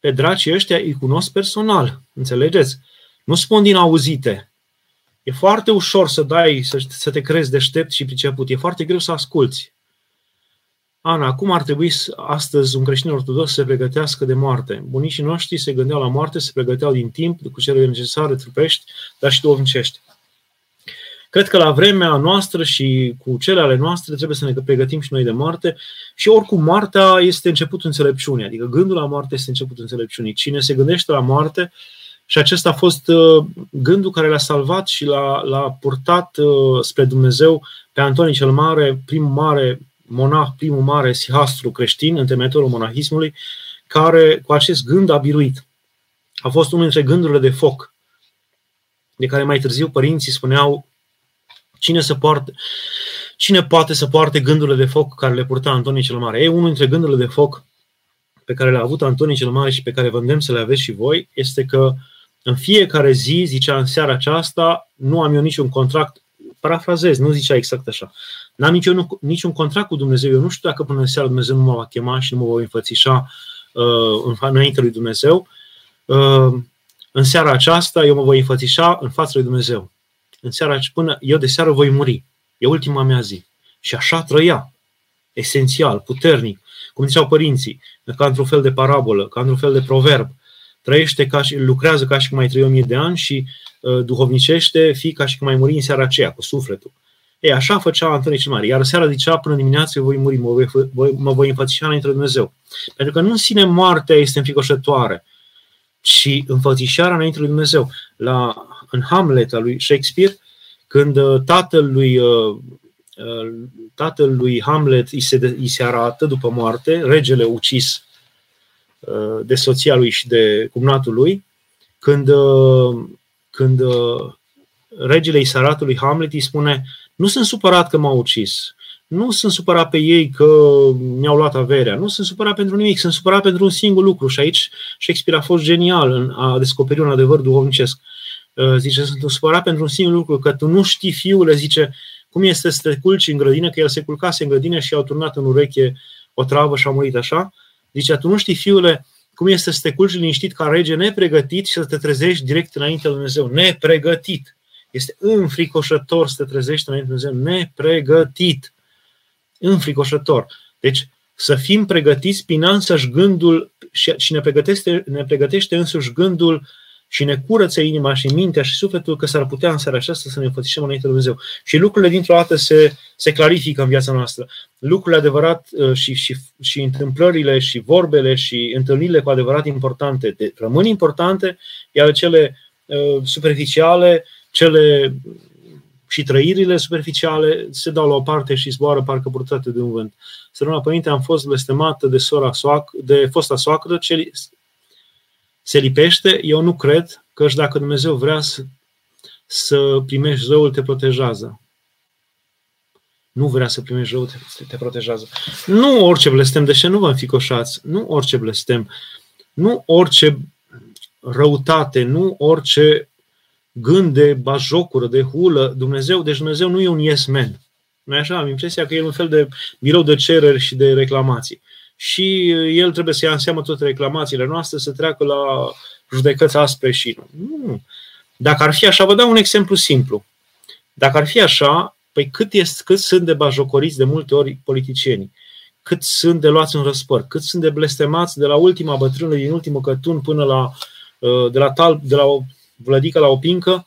Pe dracii ăștia îi cunosc personal. Înțelegeți? Nu spun din auzite. E foarte ușor să dai, să, să te crezi deștept și priceput. E foarte greu să asculți. Ana, cum ar trebui astăzi un creștin ortodox să se pregătească de moarte? Bunicii noștri se gândeau la moarte, se pregăteau din timp, cu cele necesare trupești, dar și duhovnicești. Cred că la vremea noastră și cu cele ale noastre trebuie să ne pregătim și noi de moarte și oricum moartea este începutul înțelepciunii, adică gândul la moarte este începutul înțelepciunii. Cine se gândește la moarte și acesta a fost uh, gândul care l-a salvat și l-a, l-a purtat uh, spre Dumnezeu pe Antonie cel Mare, primul mare monah, primul mare sihastru creștin, întemeitorul monahismului, care cu acest gând a biruit. A fost unul dintre gândurile de foc, de care mai târziu părinții spuneau cine, să poarte, cine poate să poarte gândurile de foc care le purta Antonie cel Mare. Ei, unul dintre gândurile de foc pe care le-a avut Antonie cel Mare și pe care vă îndemn să le aveți și voi, este că în fiecare zi, zicea în seara aceasta, nu am eu niciun contract, parafrazez, nu zicea exact așa, n-am niciun, niciun contract cu Dumnezeu, eu nu știu dacă până în seara Dumnezeu nu mă va chema și nu mă voi înfățișa uh, înainte lui Dumnezeu, uh, în seara aceasta eu mă voi înfățișa în fața lui Dumnezeu. În seara până eu de seară voi muri. E ultima mea zi. Și așa trăia. Esențial, puternic. Cum ziceau părinții, ca într-un fel de parabolă, ca într-un fel de proverb trăiește ca și, lucrează ca și cum mai trăi o mie de ani și uh, duhovnicește, fi ca și cum mai muri în seara aceea, cu sufletul. Ei, așa făcea Antonie cel Mare. Iar seara zicea, până dimineață voi muri, mă voi, voi, mă voi înfățișa înainte de Dumnezeu. Pentru că nu în sine moartea este înfricoșătoare, ci înfățișarea înainte de Dumnezeu. La, în Hamlet al lui Shakespeare, când uh, tatăl lui, uh, uh, tatăl lui Hamlet îi se, îi se arată după moarte, regele ucis Uh, de soția lui și de cumnatul lui, când, uh, când uh, regele Isaratului Hamlet îi spune nu sunt supărat că m-au ucis, nu sunt supărat pe ei că mi-au luat averea, nu sunt supărat pentru nimic, sunt supărat pentru un singur lucru și aici Shakespeare a fost genial în a descoperi un adevăr duhovnicesc. Zice, sunt supărat pentru un singur lucru, că tu nu știi, fiule, zice, cum este să te culci în grădină, că el se culcase în grădină și i-au turnat în ureche o travă și a murit așa. Zice, tu nu știi, fiule, cum este să te culci liniștit ca rege nepregătit și să te trezești direct înainte lui Dumnezeu. Nepregătit. Este înfricoșător să te trezești înainte lui Dumnezeu. Nepregătit. Înfricoșător. Deci, să fim pregătiți prin însăși gândul și ne pregătește, ne pregătește însuși gândul și ne curăță inima și mintea și sufletul că s-ar putea în seara aceasta să ne înfățișăm înainte de Dumnezeu. Și lucrurile dintr-o dată se, se clarifică în viața noastră. Lucrurile adevărat uh, și, și, și întâmplările și vorbele și întâlnirile cu adevărat importante de, rămân importante, iar cele uh, superficiale, cele și trăirile superficiale se dau la o parte și zboară parcă purtate de un vânt. Săruna Părinte, am fost blestemată de sora soac, de fosta soacră, ce se lipește, eu nu cred că și dacă Dumnezeu vrea să, să primești răul, te protejează. Nu vrea să primești răul, te, te protejează. Nu orice blestem, deși nu vă înficoșați, nu orice blestem, nu orice răutate, nu orice gând de bajocură, de hulă, Dumnezeu, deci Dumnezeu nu e un yes man. nu așa? Am impresia că e un fel de birou de cereri și de reclamații și el trebuie să ia în seamă toate reclamațiile noastre, să treacă la judecăți aspre și nu. nu. Dacă ar fi așa, vă dau un exemplu simplu. Dacă ar fi așa, păi cât, este, cât sunt de bajocoriți de multe ori politicienii, cât sunt de luați în răspăr, cât sunt de blestemați de la ultima bătrână din ultimul cătun până la, uh, de la, tal, de la vlădică la o pincă,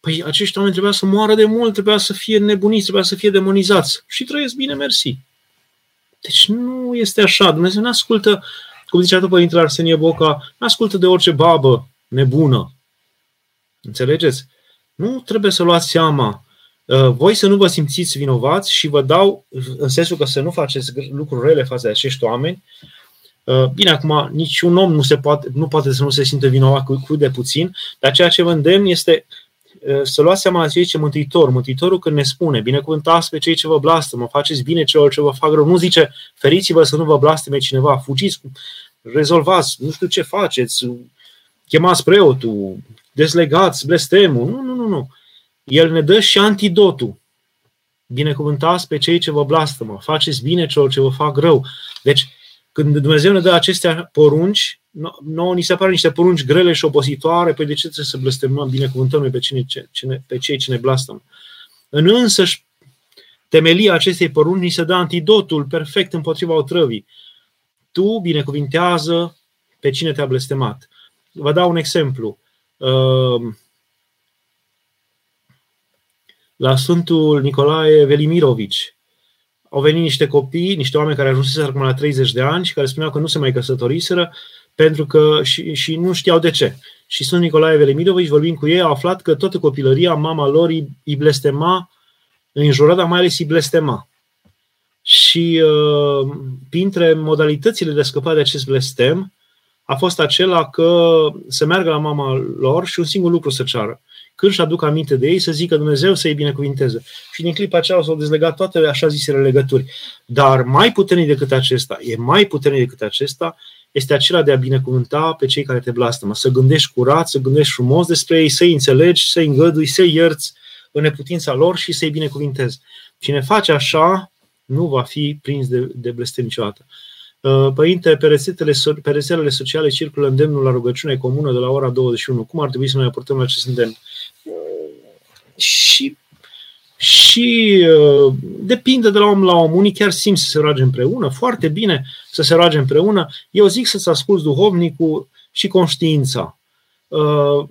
păi acești oameni trebuia să moară de mult, trebuia să fie nebuniți, trebuia să fie demonizați. Și trăiesc bine, mersi. Deci nu este așa. Dumnezeu nu ascultă, cum zicea tot Părintele Arsenie Boca, nu ascultă de orice babă nebună. Înțelegeți? Nu trebuie să luați seama. Uh, voi să nu vă simțiți vinovați și vă dau, în sensul că să nu faceți lucruri rele față de acești oameni. Uh, bine, acum, niciun om nu, se poate, nu poate să nu se simtă vinovat cu, cu de puțin, dar ceea ce vă îndemn este uh, să luați seama la ce zice Mântuitor. Mântuitorul când ne spune, binecuvântați pe cei ce vă mă faceți bine celor ce vă fac rău. Nu zice, feriți-vă să nu vă blasteme cineva, fugiți, rezolvați, nu știu ce faceți, chemați preotul, deslegați blestemul. Nu, nu, nu, nu. El ne dă și antidotul. Binecuvântați pe cei ce vă blastămă, faceți bine celor ce vă fac rău. Deci, când Dumnezeu ne dă acestea porunci, nouă ni se pare niște porunci grele și opositoare, păi de ce trebuie să blestemăm, binecuvântăm noi pe, cine, cine, pe cei ce ne blastăm? În însăși temelia acestei porunci ni se dă antidotul perfect împotriva otrăvii. Tu binecuvintează pe cine te-a blestemat. Vă dau un exemplu. Ehm, la Sfântul Nicolae Velimirovici au venit niște copii, niște oameni care ajunseseră acum la 30 de ani și care spuneau că nu se mai căsătoriseră pentru că și, și nu știau de ce. Și Sfântul Nicolae Velimirovici, vorbind cu ei, au aflat că toată copilăria mama lor îi blestema, îi înjura, dar mai ales îi blestema. Și uh, printre modalitățile de a scăpa de acest blestem, a fost acela că să meargă la mama lor și un singur lucru să ceară. Când și aduc aminte de ei, să zică Dumnezeu să-i binecuvinteze. Și din clipa aceea s-au dezlegat toate așa zisele legături. Dar mai puternic decât acesta, e mai puternic decât acesta, este acela de a binecuvânta pe cei care te blastămă. Să gândești curat, să gândești frumos despre ei, să-i înțelegi, să-i îngădui, să-i ierți în neputința lor și să-i binecuvintezi. Cine face așa, nu va fi prins de, de blestem niciodată. Uh, părinte, pe rețetele, pe rețelele sociale circulă îndemnul la rugăciune comună de la ora 21. Cum ar trebui să ne aportăm la acest îndemn? Uh, și și uh, depinde de la om la om. Unii chiar simt să se roage împreună, foarte bine să se roage împreună. Eu zic să-ți asculți duhovnicul și conștiința. Uh,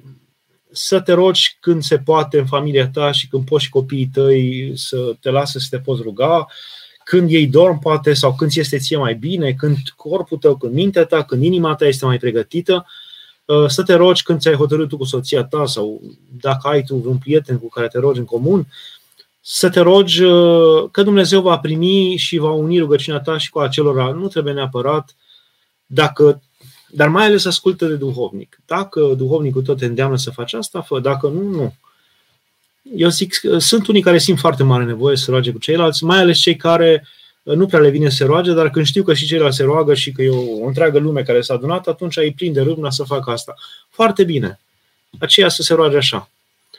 să te rogi când se poate în familia ta și când poți și copiii tăi să te lasă să te poți ruga când ei dorm, poate, sau când ți este ție mai bine, când corpul tău, când mintea ta, când inima ta este mai pregătită, uh, să te rogi când ți-ai hotărât tu cu soția ta sau dacă ai tu un prieten cu care te rogi în comun, să te rogi uh, că Dumnezeu va primi și va uni rugăciunea ta și cu acelora. Nu trebuie neapărat, dacă, dar mai ales ascultă de duhovnic. Dacă duhovnicul tot te îndeamnă să faci asta, fă. Dacă nu, nu eu zic, sunt unii care simt foarte mare nevoie să roage cu ceilalți, mai ales cei care uh, nu prea le vine să se roage, dar când știu că și ceilalți se roagă și că e o, o întreagă lume care s-a adunat, atunci îi plin de râvna să facă asta. Foarte bine. Aceea să se roage așa.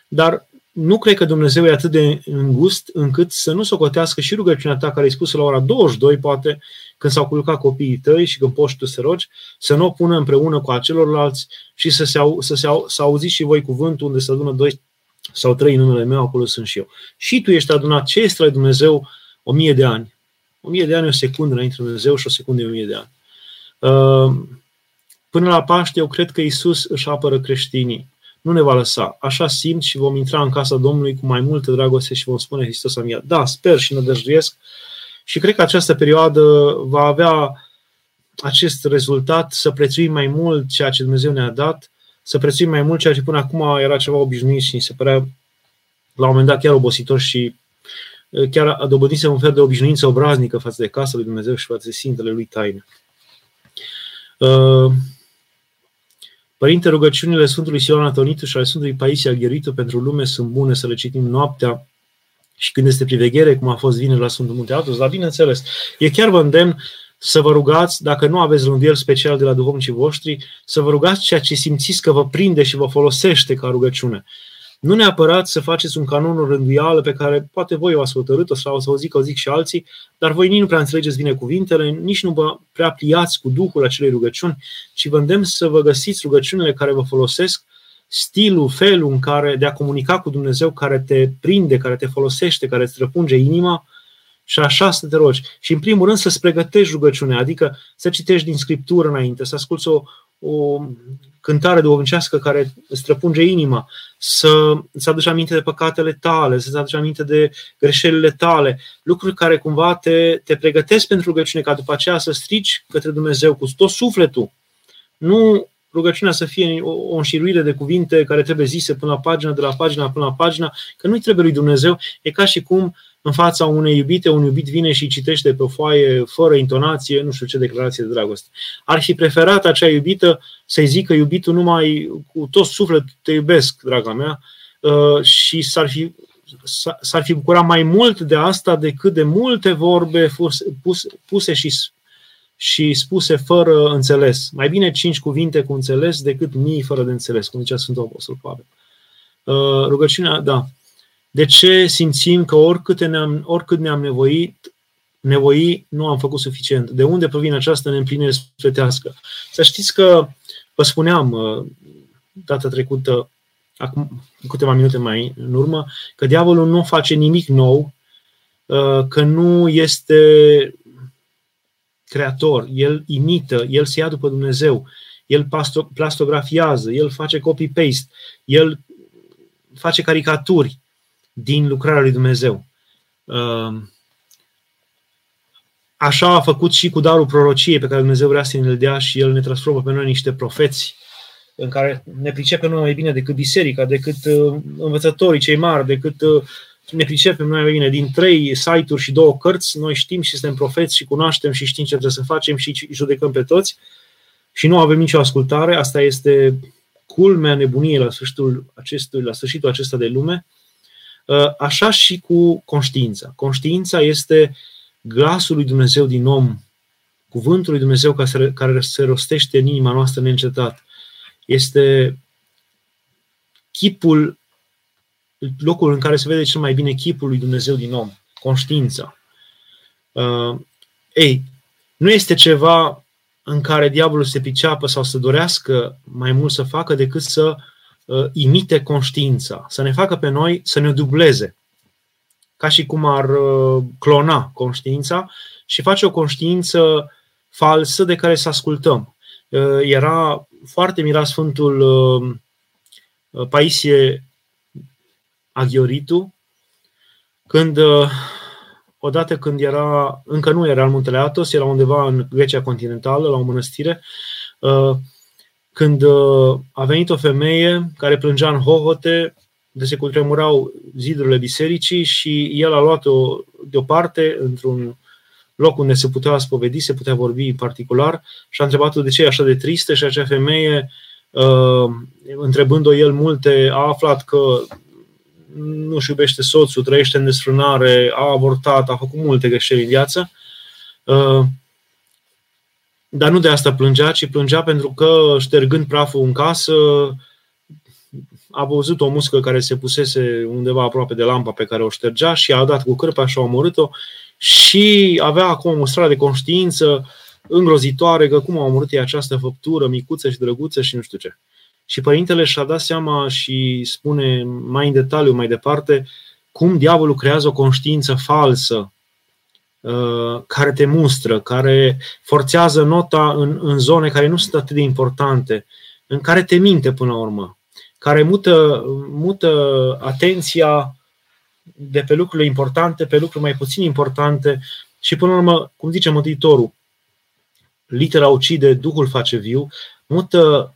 Dar nu cred că Dumnezeu e atât de îngust încât să nu socotească și rugăciunea ta care ai spus la ora 22, poate, când s-au culcat copiii tăi și când poți tu să rogi, să nu o pună împreună cu acelorlalți și să se, au, să se au, să auziți și voi cuvântul unde se adună doi sau trei în numele meu, acolo sunt și eu. Și tu ești adunat ce este la Dumnezeu o mie de ani. O mie de ani o secundă înainte de Dumnezeu și o secundă e o mie de ani. Uh, până la Paște, eu cred că Isus își apără creștinii. Nu ne va lăsa. Așa simt și vom intra în casa Domnului cu mai multă dragoste și vom spune Hristos a mia. Da, sper și nădăjduiesc și cred că această perioadă va avea acest rezultat să prețuim mai mult ceea ce Dumnezeu ne-a dat să prețuim mai mult ceea ce până acum era ceva obișnuit și se părea la un moment dat chiar obositor și uh, chiar a dobândise un fel de obișnuință obraznică față de casa lui Dumnezeu și față de Sfintele lui taine. Uh, Părinte, rugăciunile Sfântului Sion Antonitu și ale Sfântului Paisia Gheritu pentru lume sunt bune să le citim noaptea și când este priveghere, cum a fost vineri la Sfântul Munte Atos, dar bineînțeles, e chiar vă îndemn să vă rugați, dacă nu aveți rânduiel special de la duhovnicii voștri, să vă rugați ceea ce simțiți că vă prinde și vă folosește ca rugăciune. Nu neapărat să faceți un canon o rânduială pe care poate voi o ați hotărât-o sau o să o zic, o zic și alții, dar voi nici nu prea înțelegeți bine cuvintele, nici nu vă prea pliați cu Duhul acelei rugăciuni, ci vă îndemn să vă găsiți rugăciunile care vă folosesc, stilul, felul în care de a comunica cu Dumnezeu care te prinde, care te folosește, care îți răpunge inima, și așa să te rogi. Și în primul rând să-ți pregătești rugăciunea, adică să citești din Scriptură înainte, să asculți o, o cântare duhovnicească care străpunge inima, să îți aduci aminte de păcatele tale, să-ți aduci aminte de greșelile tale, lucruri care cumva te, te pregătesc pentru rugăciune, ca după aceea să strici către Dumnezeu cu tot sufletul. Nu rugăciunea să fie o, o înșiruire de cuvinte care trebuie zise până la pagina, de la pagina până la pagina, că nu-i trebuie lui Dumnezeu. E ca și cum în fața unei iubite, un iubit vine și citește pe o foaie, fără intonație, nu știu ce declarație de dragoste. Ar fi preferat acea iubită să-i zică iubitul numai cu tot sufletul, te iubesc, draga mea, uh, și s-ar fi, s-ar fi bucurat mai mult de asta decât de multe vorbe puse și și spuse fără înțeles. Mai bine cinci cuvinte cu înțeles decât mii fără de înțeles, cum zicea Sfântul Apostol Pavel. Uh, rugăciunea, da. De ce simțim că oricât ne-am, oricât ne-am nevoit, nevoi, nu am făcut suficient? De unde provine această neîmplinire sufletească? Să știți că, vă spuneam uh, data trecută, acum câteva minute mai în urmă, că diavolul nu face nimic nou, uh, că nu este creator, el imită, el se ia după Dumnezeu, el plastografiază, el face copy-paste, el face caricaturi din lucrarea lui Dumnezeu. Um, așa a făcut și cu darul prorociei pe care Dumnezeu vrea să ne dea și El ne transformă pe noi niște profeți în care ne pricepem noi mai bine decât biserica, decât uh, învățătorii cei mari, decât uh, ne pricepem noi mai bine. Din trei site-uri și două cărți, noi știm și suntem profeți și cunoaștem și știm ce trebuie să facem și judecăm pe toți și nu avem nicio ascultare. Asta este culmea nebuniei la sfârșitul, acestui, la sfârșitul acesta de lume. Uh, așa și cu conștiința. Conștiința este glasul lui Dumnezeu din om, cuvântul lui Dumnezeu care se rostește în inima noastră neîncetat. Este chipul locul în care se vede cel mai bine chipul lui Dumnezeu din om, conștiința. Uh, ei, nu este ceva în care diavolul se piceapă sau să dorească mai mult să facă decât să uh, imite conștiința, să ne facă pe noi să ne dubleze, ca și cum ar uh, clona conștiința și face o conștiință falsă de care să ascultăm. Uh, era foarte mirat Sfântul uh, Paisie Aghioritu, când uh, odată când era, încă nu era în muntele Atos, era undeva în Grecia continentală, la o mănăstire, uh, când uh, a venit o femeie care plângea în hohote, de se cutremurau zidurile bisericii și el a luat-o deoparte într-un loc unde se putea spovedi, se putea vorbi în particular și a întrebat-o de ce e așa de tristă și acea femeie, întrebând-o el multe, a aflat că nu-și iubește soțul, trăiește în desfrânare, a avortat, a făcut multe greșeli în viață. Uh, dar nu de asta plângea, ci plângea pentru că, ștergând praful în casă, a văzut o muscă care se pusese undeva aproape de lampa pe care o ștergea și a dat cu cârpa și a omorât-o și avea acum o mustrare de conștiință îngrozitoare că cum a omorât această făptură micuță și drăguță și nu știu ce. Și părintele și-a dat seama și spune mai în detaliu, mai departe, cum diavolul creează o conștiință falsă uh, care te mustră, care forțează nota în, în zone care nu sunt atât de importante, în care te minte până la urmă, care mută, mută atenția de pe lucrurile importante pe lucruri mai puțin importante și până la urmă, cum zice Mântuitorul, litera ucide, Duhul face viu, mută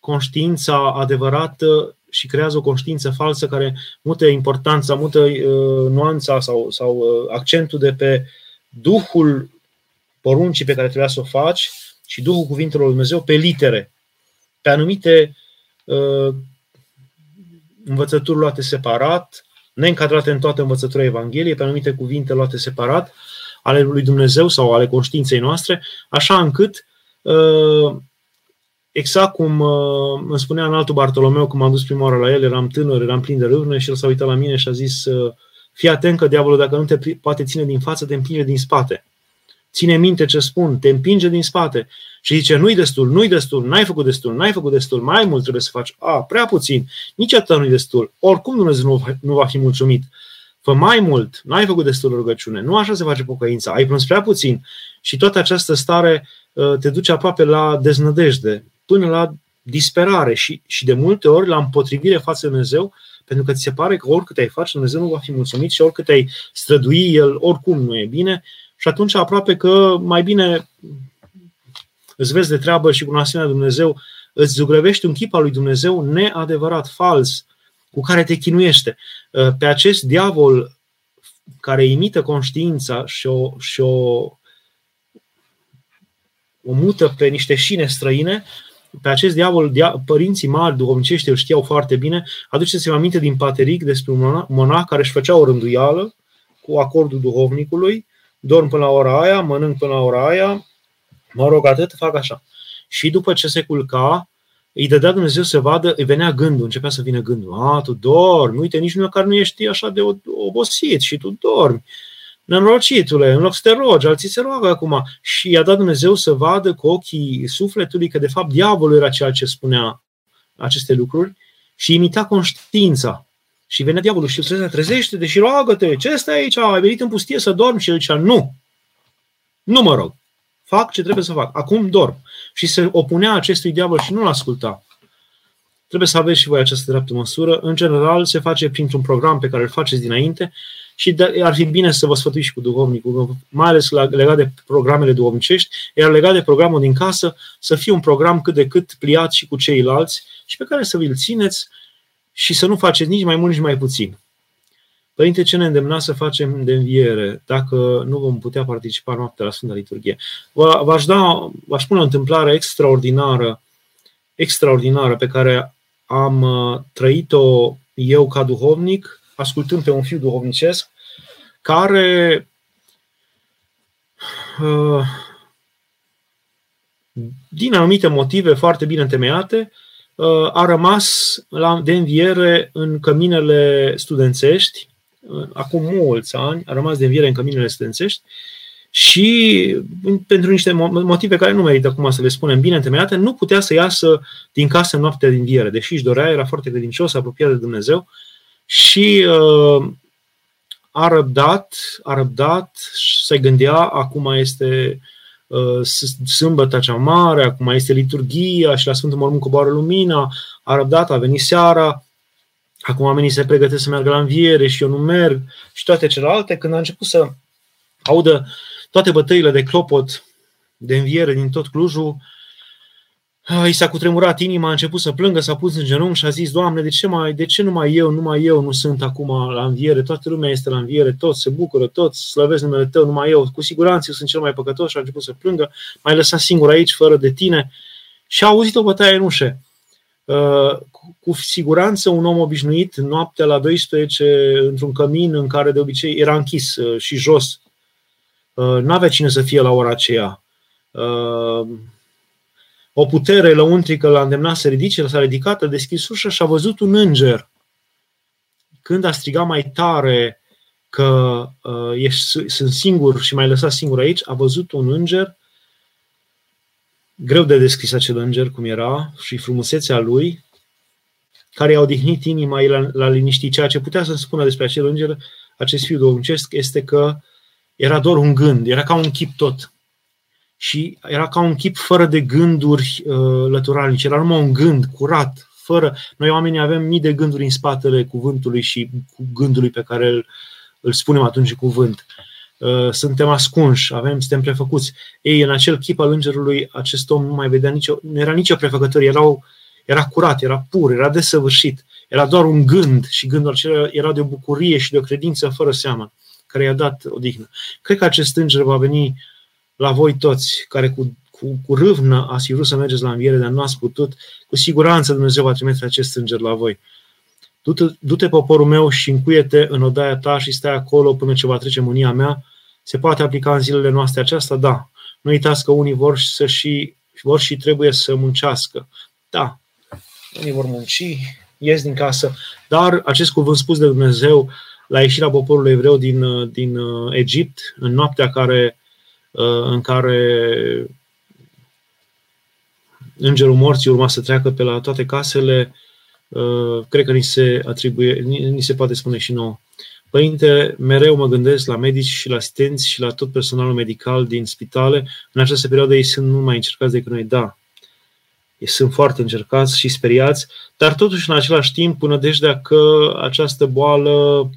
conștiința adevărată și creează o conștiință falsă care mută importanța, mută uh, nuanța sau, sau uh, accentul de pe Duhul poruncii pe care trebuia să o faci și Duhul cuvintelor lui Dumnezeu pe litere, pe anumite uh, învățături luate separat, neîncadrate în toată învățătura Evangheliei, pe anumite cuvinte luate separat, ale lui Dumnezeu sau ale conștiinței noastre, așa încât uh, exact cum uh, îmi spunea în altul Bartolomeu, cum am dus prima oară la el, eram tânăr, eram plin de râvne și el s-a uitat la mine și a zis uh, fii atent că diavolul dacă nu te poate ține din față, te împinge din spate. Ține minte ce spun, te împinge din spate și zice nu-i destul, nu-i destul, n-ai făcut destul, n-ai făcut destul, mai mult trebuie să faci. A, prea puțin, nici atât nu-i destul. Oricum Dumnezeu nu, nu va fi mulțumit. Fă mai mult, nu ai făcut destul rugăciune, nu așa se face pocăința, ai plâns prea puțin și toată această stare uh, te duce aproape la deznădejde, până la disperare și, și de multe ori la împotrivire față de Dumnezeu, pentru că ți se pare că oricât ai face, Dumnezeu nu va fi mulțumit și oricât ai strădui, El oricum nu e bine și atunci aproape că mai bine îți vezi de treabă și cu un asemenea Dumnezeu îți zugrăvești un chip al lui Dumnezeu neadevărat, fals, cu care te chinuiește. Pe acest diavol care imită conștiința și o, și o, o mută pe niște șine străine, pe acest diavol, dia, părinții mari duhovnicești îl știau foarte bine. Aduceți-vă aminte din Pateric despre un monah care își făcea o rânduială cu acordul duhovnicului, dorm până la ora aia, mănânc până la ora aia, mă rog atât, fac așa. Și după ce se culca, îi dădea Dumnezeu să vadă, îi venea gândul, începea să vină gândul. A, tu dormi, uite, nici nu măcar nu ești așa de obosit și tu dormi. Nenorocitule, în loc să te rogi, alții se roagă acum. Și i-a dat Dumnezeu să vadă cu ochii sufletului că de fapt diavolul era ceea ce spunea aceste lucruri și imita conștiința. Și venea diavolul și îl trezea, trezește deși roagă-te, ce stai aici, ai venit în pustie să dormi? Și el zicea, nu, nu mă rog, fac ce trebuie să fac, acum dorm. Și se opunea acestui diavol și nu-l asculta. Trebuie să aveți și voi această dreaptă măsură. În general, se face printr-un program pe care îl faceți dinainte și ar fi bine să vă sfătuiți și cu duhovnicul, mai ales legat de programele duhovnicești, iar legat de programul din casă, să fie un program cât de cât pliat și cu ceilalți și pe care să vi-l țineți și să nu faceți nici mai mult, nici mai puțin. Părinte, ce ne îndemna să facem de înviere dacă nu vom putea participa noaptea la Sfânta Liturghie? V-aș, da, v-aș pune o întâmplare extraordinară, extraordinară pe care am uh, trăit-o eu ca duhovnic, ascultând pe un fiu duhovnicesc, care uh, din anumite motive foarte bine întemeiate, uh, a rămas de înviere în căminele studențești, acum mulți ani, a rămas de înviere în căminele studențești și pentru niște motive care nu merită acum să le spunem bine întemeiate, nu putea să iasă din casă în noaptea din viere, deși își dorea, era foarte credincios, apropiat de Dumnezeu și uh, a răbdat, a răbdat, se gândea, acum este uh, sâmbătă cea mare, acum este liturghia și la Sfântul Mormânt coboară lumina, a răbdat, a venit seara, acum oamenii se pregătesc să meargă la înviere și eu nu merg și toate celelalte, când a început să audă toate bătăile de clopot de înviere din tot Clujul, i s-a cutremurat inima, a început să plângă, s-a pus în genunchi și a zis, Doamne, de ce, mai, de ce numai eu, numai eu nu sunt acum la înviere? Toată lumea este la înviere, toți se bucură, toți slăvesc numele Tău, numai eu. Cu siguranță eu sunt cel mai păcătos și a început să plângă. M-ai lăsat singur aici, fără de Tine. Și a auzit o bătaie în ușe. Uh, cu siguranță un om obișnuit, noaptea la 12, într-un cămin în care de obicei era închis uh, și jos, uh, n-avea cine să fie la ora aceea o putere lăuntrică l-a îndemnat să ridice, s-a ridicat, a deschis ușa și a văzut un înger. Când a strigat mai tare că uh, ești, sunt singur și mai lăsat singur aici, a văzut un înger, greu de descris acel înger cum era și frumusețea lui, care i-a odihnit inima, l-a, l-a liniștit. Ceea ce putea să spună despre acel înger, acest fiu domnicesc, este că era doar un gând, era ca un chip tot și era ca un chip fără de gânduri uh, lăturalnice, era numai un gând curat, fără. Noi oamenii avem mii de gânduri în spatele cuvântului și cu gândului pe care îl, îl spunem atunci cuvânt. Uh, suntem ascunși, avem, suntem prefăcuți. Ei, în acel chip al îngerului, acest om nu mai vedea nicio, nu era nicio prefăcătorie, era, o, era curat, era pur, era desăvârșit. Era doar un gând și gândul acela era de o bucurie și de o credință fără seamă, care i-a dat odihnă. Cred că acest înger va veni la voi toți care cu, cu, cu râvnă ați vrut să mergeți la înviere, dar nu ați putut, cu siguranță Dumnezeu va trimite acest înger la voi. Du-te, du-te poporul meu și încuiete în odaia ta și stai acolo până ce va trece mânia mea. Se poate aplica în zilele noastre aceasta? Da. Nu uitați că unii vor să și, vor și trebuie să muncească. Da. Unii vor munci, ies din casă, dar acest cuvânt spus de Dumnezeu la ieșirea poporului evreu din, din uh, Egipt, în noaptea care Uh, în care îngerul morții urma să treacă pe la toate casele, uh, cred că ni se atribuie, ni se poate spune și nouă. Părinte, mereu mă gândesc la medici și la asistenți și la tot personalul medical din spitale. În această perioadă ei sunt mult mai încercați decât noi. Da, ei sunt foarte încercați și speriați, dar totuși în același timp până nădejdea că această boală,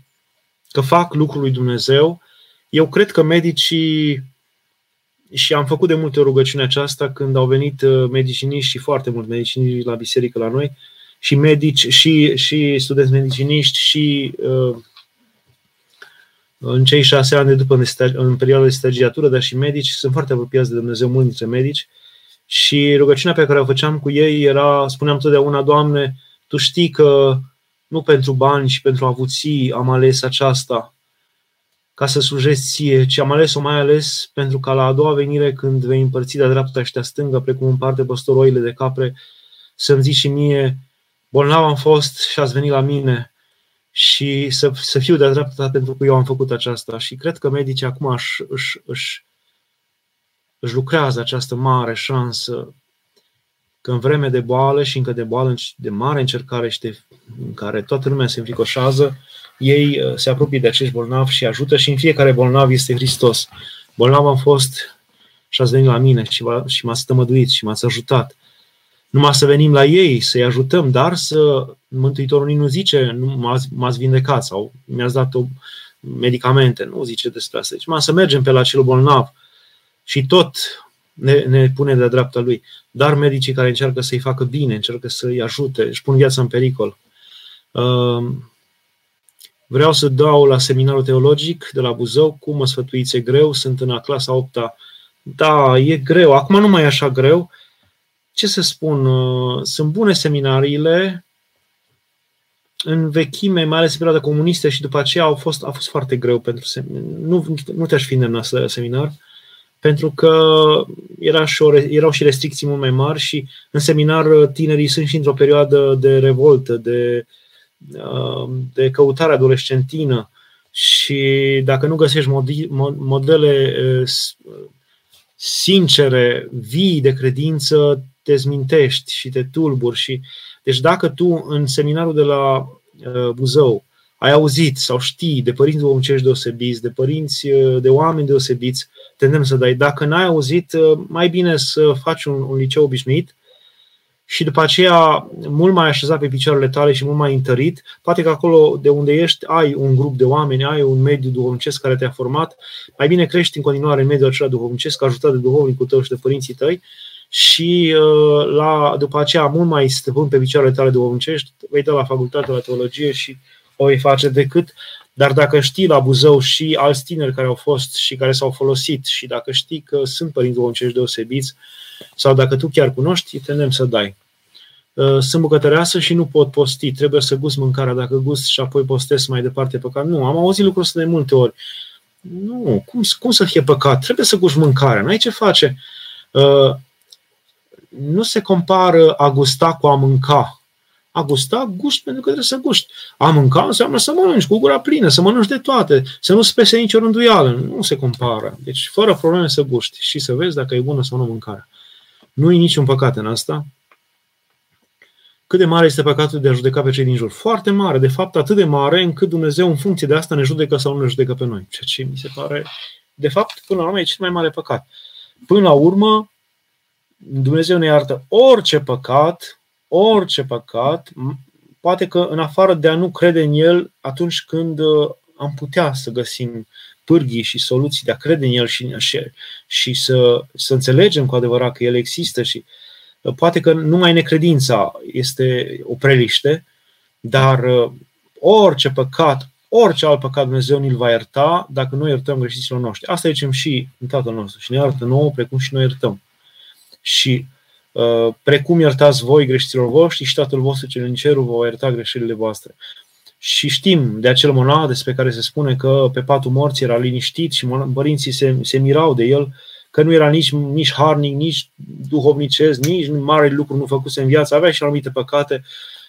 că fac lucrul lui Dumnezeu. Eu cred că medicii și am făcut de multe rugăciune aceasta când au venit uh, mediciniști și foarte mulți mediciniști la biserică la noi și medici și, și studenți mediciniști și uh, în cei șase ani de după în perioada de stagiatură, dar și medici, sunt foarte apropiați de Dumnezeu, mulți dintre medici. Și rugăciunea pe care o făceam cu ei era, spuneam totdeauna, Doamne, Tu știi că nu pentru bani și pentru avuții am ales aceasta ca să slujesc ție, ci am ales-o mai ales pentru ca la a doua venire, când vei împărți de-a dreapta și de-a stângă, precum împarte păstor oile de capre, să-mi zici și mie, bolnav am fost și ați venit la mine, și să, să fiu de-a dreapta pentru că eu am făcut aceasta. Și cred că medicii acum își, își, își, își lucrează această mare șansă că în vreme de boală și încă de boală, de mare încercare și de, în care toată lumea se înfricoșează, ei uh, se apropie de acești bolnavi și ajută și în fiecare bolnav este Hristos. Bolnav am fost și ați venit la mine și, și m-ați tămăduit și m-ați ajutat numai să venim la ei, să-i ajutăm, dar să Mântuitorul nu zice, nu m-ați, m-ați vindecat sau mi-ați dat o medicamente, nu zice despre asta. Deci, să mergem pe la cel bolnav și tot ne, ne pune de dreapta lui. Dar medicii care încearcă să-i facă bine, încearcă să-i ajute, își pun viața în pericol. Um, vreau să dau la seminarul teologic de la Buzău, cum mă sfătuiți, e greu, sunt în a clasa 8 Da, e greu, acum nu mai e așa greu, ce să spun, uh, sunt bune seminariile, în vechime, mai ales în perioada comunistă și după aceea au fost, a fost foarte greu pentru nu, nu te-aș fi îndemnat să seminar, pentru că era și o, erau și restricții mult mai mari și în seminar uh, tinerii sunt și într-o perioadă de revoltă, de, uh, de căutare adolescentină și dacă nu găsești modele sincere, vii de credință, te zmintești și te tulburi. Și... Deci dacă tu în seminarul de la uh, Buzău ai auzit sau știi de părinți duhovnicești deosebiți, de părinți, uh, de oameni deosebiți, te îndemn să dai. Dacă n-ai auzit, uh, mai bine să faci un, un liceu obișnuit și după aceea mult mai așezat pe picioarele tale și mult mai întărit, poate că acolo de unde ești ai un grup de oameni, ai un mediu duhovnicesc care te-a format, mai bine crești în continuare în mediul acela duhovnicesc, ajutat de duhovnicul tău și de părinții tăi. Și uh, la, după aceea mult mai stăpân pe picioarele tale duhovnicești, vei da la facultatea la teologie și o vei face decât. Dar dacă știi la Buzău și alți tineri care au fost și care s-au folosit și dacă știi că sunt părinți duhovnicești deosebiți sau dacă tu chiar cunoști, te îndemn să dai. Uh, sunt bucătăreasă și nu pot posti, trebuie să gust mâncarea, dacă gust și apoi postez mai departe păcat. Nu, am auzit lucrul ăsta de multe ori. Nu, cum, cum să fie păcat? Trebuie să gusti mâncarea, n-ai ce face. Uh, nu se compară a gusta cu a mânca. A gusta, gust pentru că trebuie să guști. A mânca înseamnă să mănânci cu gura plină, să mănânci de toate, să nu spese nicio rânduială. Nu se compară. Deci, fără probleme să guști și să vezi dacă e bună sau nu mâncarea. Nu e niciun păcat în asta. Cât de mare este păcatul de a judeca pe cei din jur? Foarte mare, de fapt atât de mare încât Dumnezeu în funcție de asta ne judecă sau nu ne judecă pe noi. Ceea ce mi se pare, de fapt, până la urmă e cel mai mare păcat. Până la urmă, Dumnezeu ne iartă orice păcat, orice păcat, poate că în afară de a nu crede în El, atunci când uh, am putea să găsim pârghii și soluții de a crede în El și, și, și să, să înțelegem cu adevărat că El există și uh, poate că numai necredința este o preliște, dar uh, orice păcat, orice alt păcat Dumnezeu ni-l va ierta dacă noi iertăm greșiților noștri. Asta zicem și în Tatăl nostru. Și ne iartă nouă precum și noi iertăm și uh, precum iertați voi greșiților voștri și Tatăl vostru cel în cerul vă va ierta greșelile voastre. Și știm de acel monah despre care se spune că pe patul morții era liniștit și părinții se, se mirau de el, că nu era nici, nici harnic, nici duhovnicesc, nici mare lucru nu făcuse în viață, avea și anumite păcate,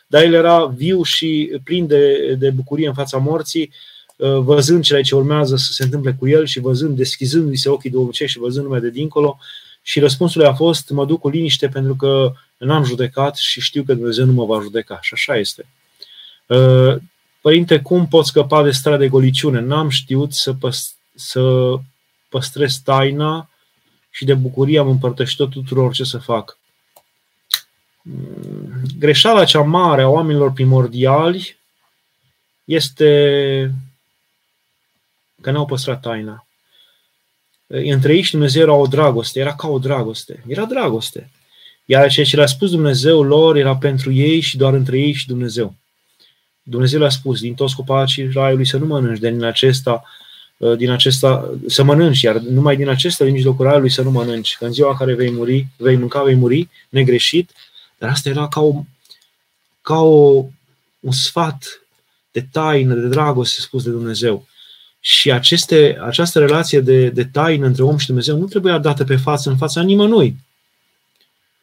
dar el era viu și plin de, de bucurie în fața morții, uh, văzând cele ce urmează să se întâmple cu el și văzând, deschizându-i se ochii duhovnicești și văzând lumea de dincolo, și răspunsul a fost, mă duc cu liniște pentru că n-am judecat și știu că Dumnezeu nu mă va judeca. Și așa este. Uh, Părinte, cum pot scăpa de starea de goliciune? N-am știut să, păs- să păstrez taina și de bucurie am împărtășit tuturor ce să fac. Mm, greșeala cea mare a oamenilor primordiali este că n-au păstrat taina. Între ei și Dumnezeu era o dragoste, era ca o dragoste, era dragoste. Iar ceea ce le-a spus Dumnezeu lor era pentru ei și doar între ei și Dumnezeu. Dumnezeu le-a spus, din toți copacii raiului să nu mănânci, de din acesta, din acesta să mănânci, iar numai din acesta, din mijlocul raiului să nu mănânci, că în ziua în care vei muri, vei mânca, vei muri, negreșit, dar asta era ca, o, ca o, un sfat de taină, de dragoste spus de Dumnezeu. Și aceste, această relație de, de taină între om și Dumnezeu nu trebuia dată pe față, în fața nimănui.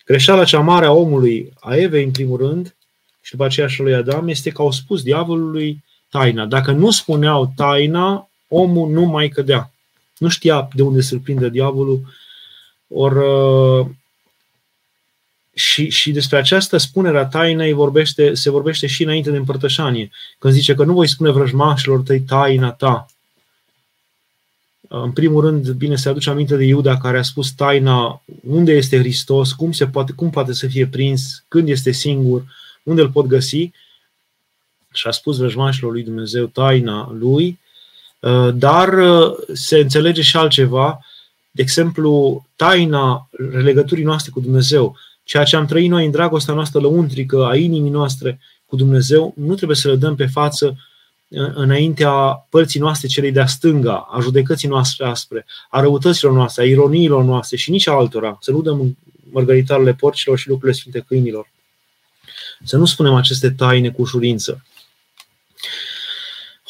Greșeala cea mare a omului, a Evei în primul rând, și după aceea și lui Adam, este că au spus diavolului taina. Dacă nu spuneau taina, omul nu mai cădea. Nu știa de unde să-l prindă diavolul. Or, uh, și, și despre această spunere a tainei vorbește, se vorbește și înainte de împărtășanie. Când zice că nu voi spune vrăjmașilor tăi taina ta. În primul rând, bine se aduce aminte de Iuda care a spus taina unde este Hristos, cum, se poate, cum poate să fie prins, când este singur, unde îl pot găsi. Și a spus vrăjmașilor lui Dumnezeu taina lui, dar se înțelege și altceva, de exemplu, taina legăturii noastre cu Dumnezeu ceea ce am trăit noi în dragostea noastră lăuntrică a inimii noastre cu Dumnezeu, nu trebuie să le dăm pe față înaintea părții noastre celei de-a stânga, a judecății noastre aspre, a răutăților noastre, a ironiilor noastre și nici altora. Să nu dăm mărgăritarele porcilor și lucrurile sfinte câinilor. Să nu spunem aceste taine cu ușurință.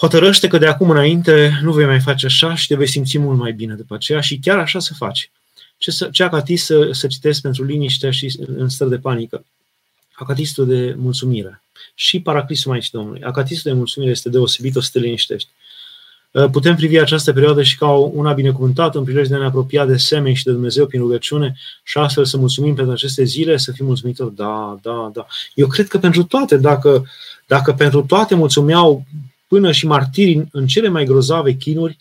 Hotărăște că de acum înainte nu vei mai face așa și te vei simți mult mai bine după aceea și chiar așa să faci ce, să, ce acatis să, să citesc pentru liniște și în stări de panică? Acatistul de mulțumire. Și paraclisul Maicii Domnului. Acatistul de mulțumire este deosebit, o să te liniștești. Uh, putem privi această perioadă și ca una binecuvântată, în prilej de a ne apropia de semeni și de Dumnezeu prin rugăciune și astfel să mulțumim pentru aceste zile, să fim mulțumitori. Da, da, da. Eu cred că pentru toate, dacă, dacă pentru toate mulțumeau până și martirii în cele mai grozave chinuri,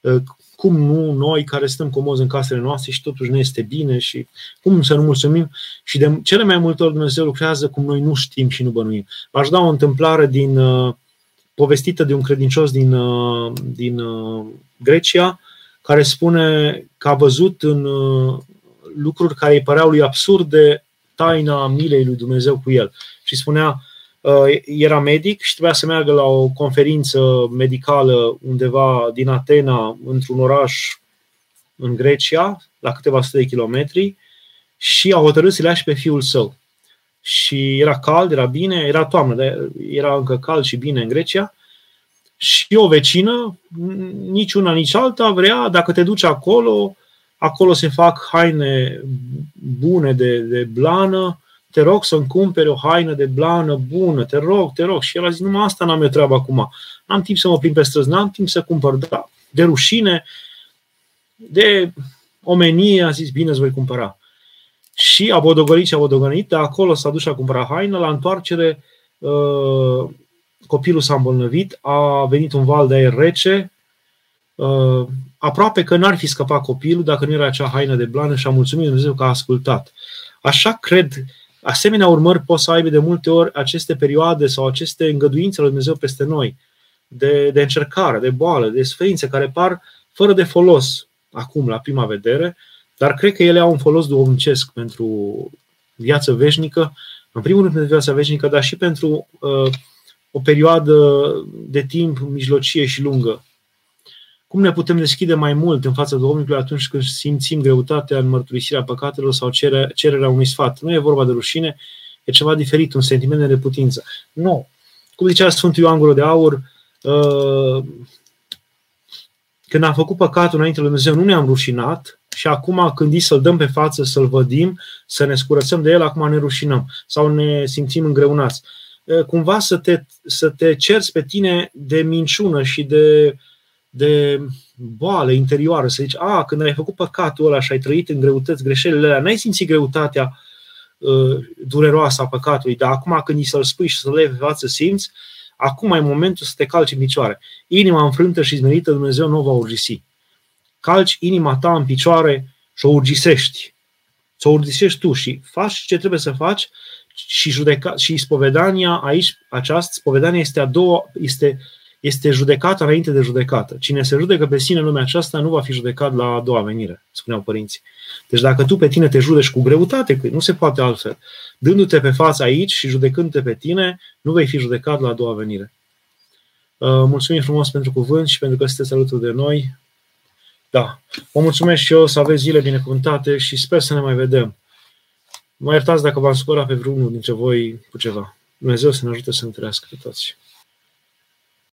uh, cum nu noi care stăm comozi în casele noastre și totuși ne este bine și cum să nu mulțumim și de cele mai multe ori Dumnezeu lucrează cum noi nu știm și nu bănuim. V-aș da o întâmplare din uh, povestită de un credincios din, uh, din uh, Grecia care spune că a văzut în uh, lucruri care îi păreau lui absurde taina milei lui Dumnezeu cu el. Și spunea, Uh, era medic și trebuia să meargă la o conferință medicală undeva din Atena, într-un oraș în Grecia, la câteva sute de kilometri, și a hotărât să le și pe fiul său. Și era cald, era bine, era toamnă, dar era încă cald și bine în Grecia. Și o vecină, nici una, nici alta, vrea, dacă te duci acolo, acolo se fac haine bune de, de blană, te rog să-mi cumpere o haină de blană bună, te rog, te rog. Și el a zis, numai asta n-am eu treabă acum. N-am timp să mă plimb pe străzi, n-am timp să cumpăr, da, de rușine, de omenie, a zis, bine, îți voi cumpăra. Și a bodogolit și a bodogolit, de acolo s-a dus și a cumpărat haină, la întoarcere uh, copilul s-a îmbolnăvit, a venit un val de aer rece, uh, aproape că n-ar fi scăpat copilul dacă nu era acea haină de blană și a mulțumit Dumnezeu că a ascultat. Așa cred Asemenea urmări pot să aibă de multe ori aceste perioade sau aceste îngăduințe lui Dumnezeu peste noi, de, de încercare, de boală, de sferințe care par fără de folos acum, la prima vedere, dar cred că ele au un folos duhovnicesc pentru viață veșnică, în primul rând pentru viața veșnică, dar și pentru uh, o perioadă de timp mijlocie și lungă cum ne putem deschide mai mult în fața Domnului atunci când simțim greutatea în mărturisirea păcatelor sau cererea unui sfat? Nu e vorba de rușine, e ceva diferit, un sentiment de neputință. Nu. Cum zicea Sfântul Ioan Gură de Aur, uh, când am făcut păcatul înainte lui Dumnezeu, nu ne-am rușinat și acum când îi să-l dăm pe față, să-l vădim, să ne scurățăm de el, acum ne rușinăm sau ne simțim îngreunați. Uh, cumva să te, să te cerți pe tine de minciună și de de boală interioară, să zici, a, când ai făcut păcatul ăla și ai trăit în greutăți, greșelile alea, n-ai simțit greutatea uh, dureroasă a păcatului, dar acum când îi să-l spui și să-l levi pe față, simți, acum e momentul să te calci în picioare. Inima înfrântă și zmerită Dumnezeu nu va urgisi. Calci inima ta în picioare și o urgisești. Să o urgisești tu și faci ce trebuie să faci și, judeca, și spovedania aici, această spovedania este a doua, este, este judecată înainte de judecată. Cine se judecă pe sine în lumea aceasta nu va fi judecat la a doua venire, spuneau părinții. Deci dacă tu pe tine te judeci cu greutate, că nu se poate altfel, dându-te pe față aici și judecându-te pe tine, nu vei fi judecat la a doua venire. Uh, mulțumim frumos pentru cuvânt și pentru că sunteți alături de noi. Da, vă mulțumesc și eu să aveți zile binecuvântate și sper să ne mai vedem. Mă iertați dacă v-am supărat pe vreunul dintre voi cu ceva. Dumnezeu să ne ajute să întâlnească pe toți.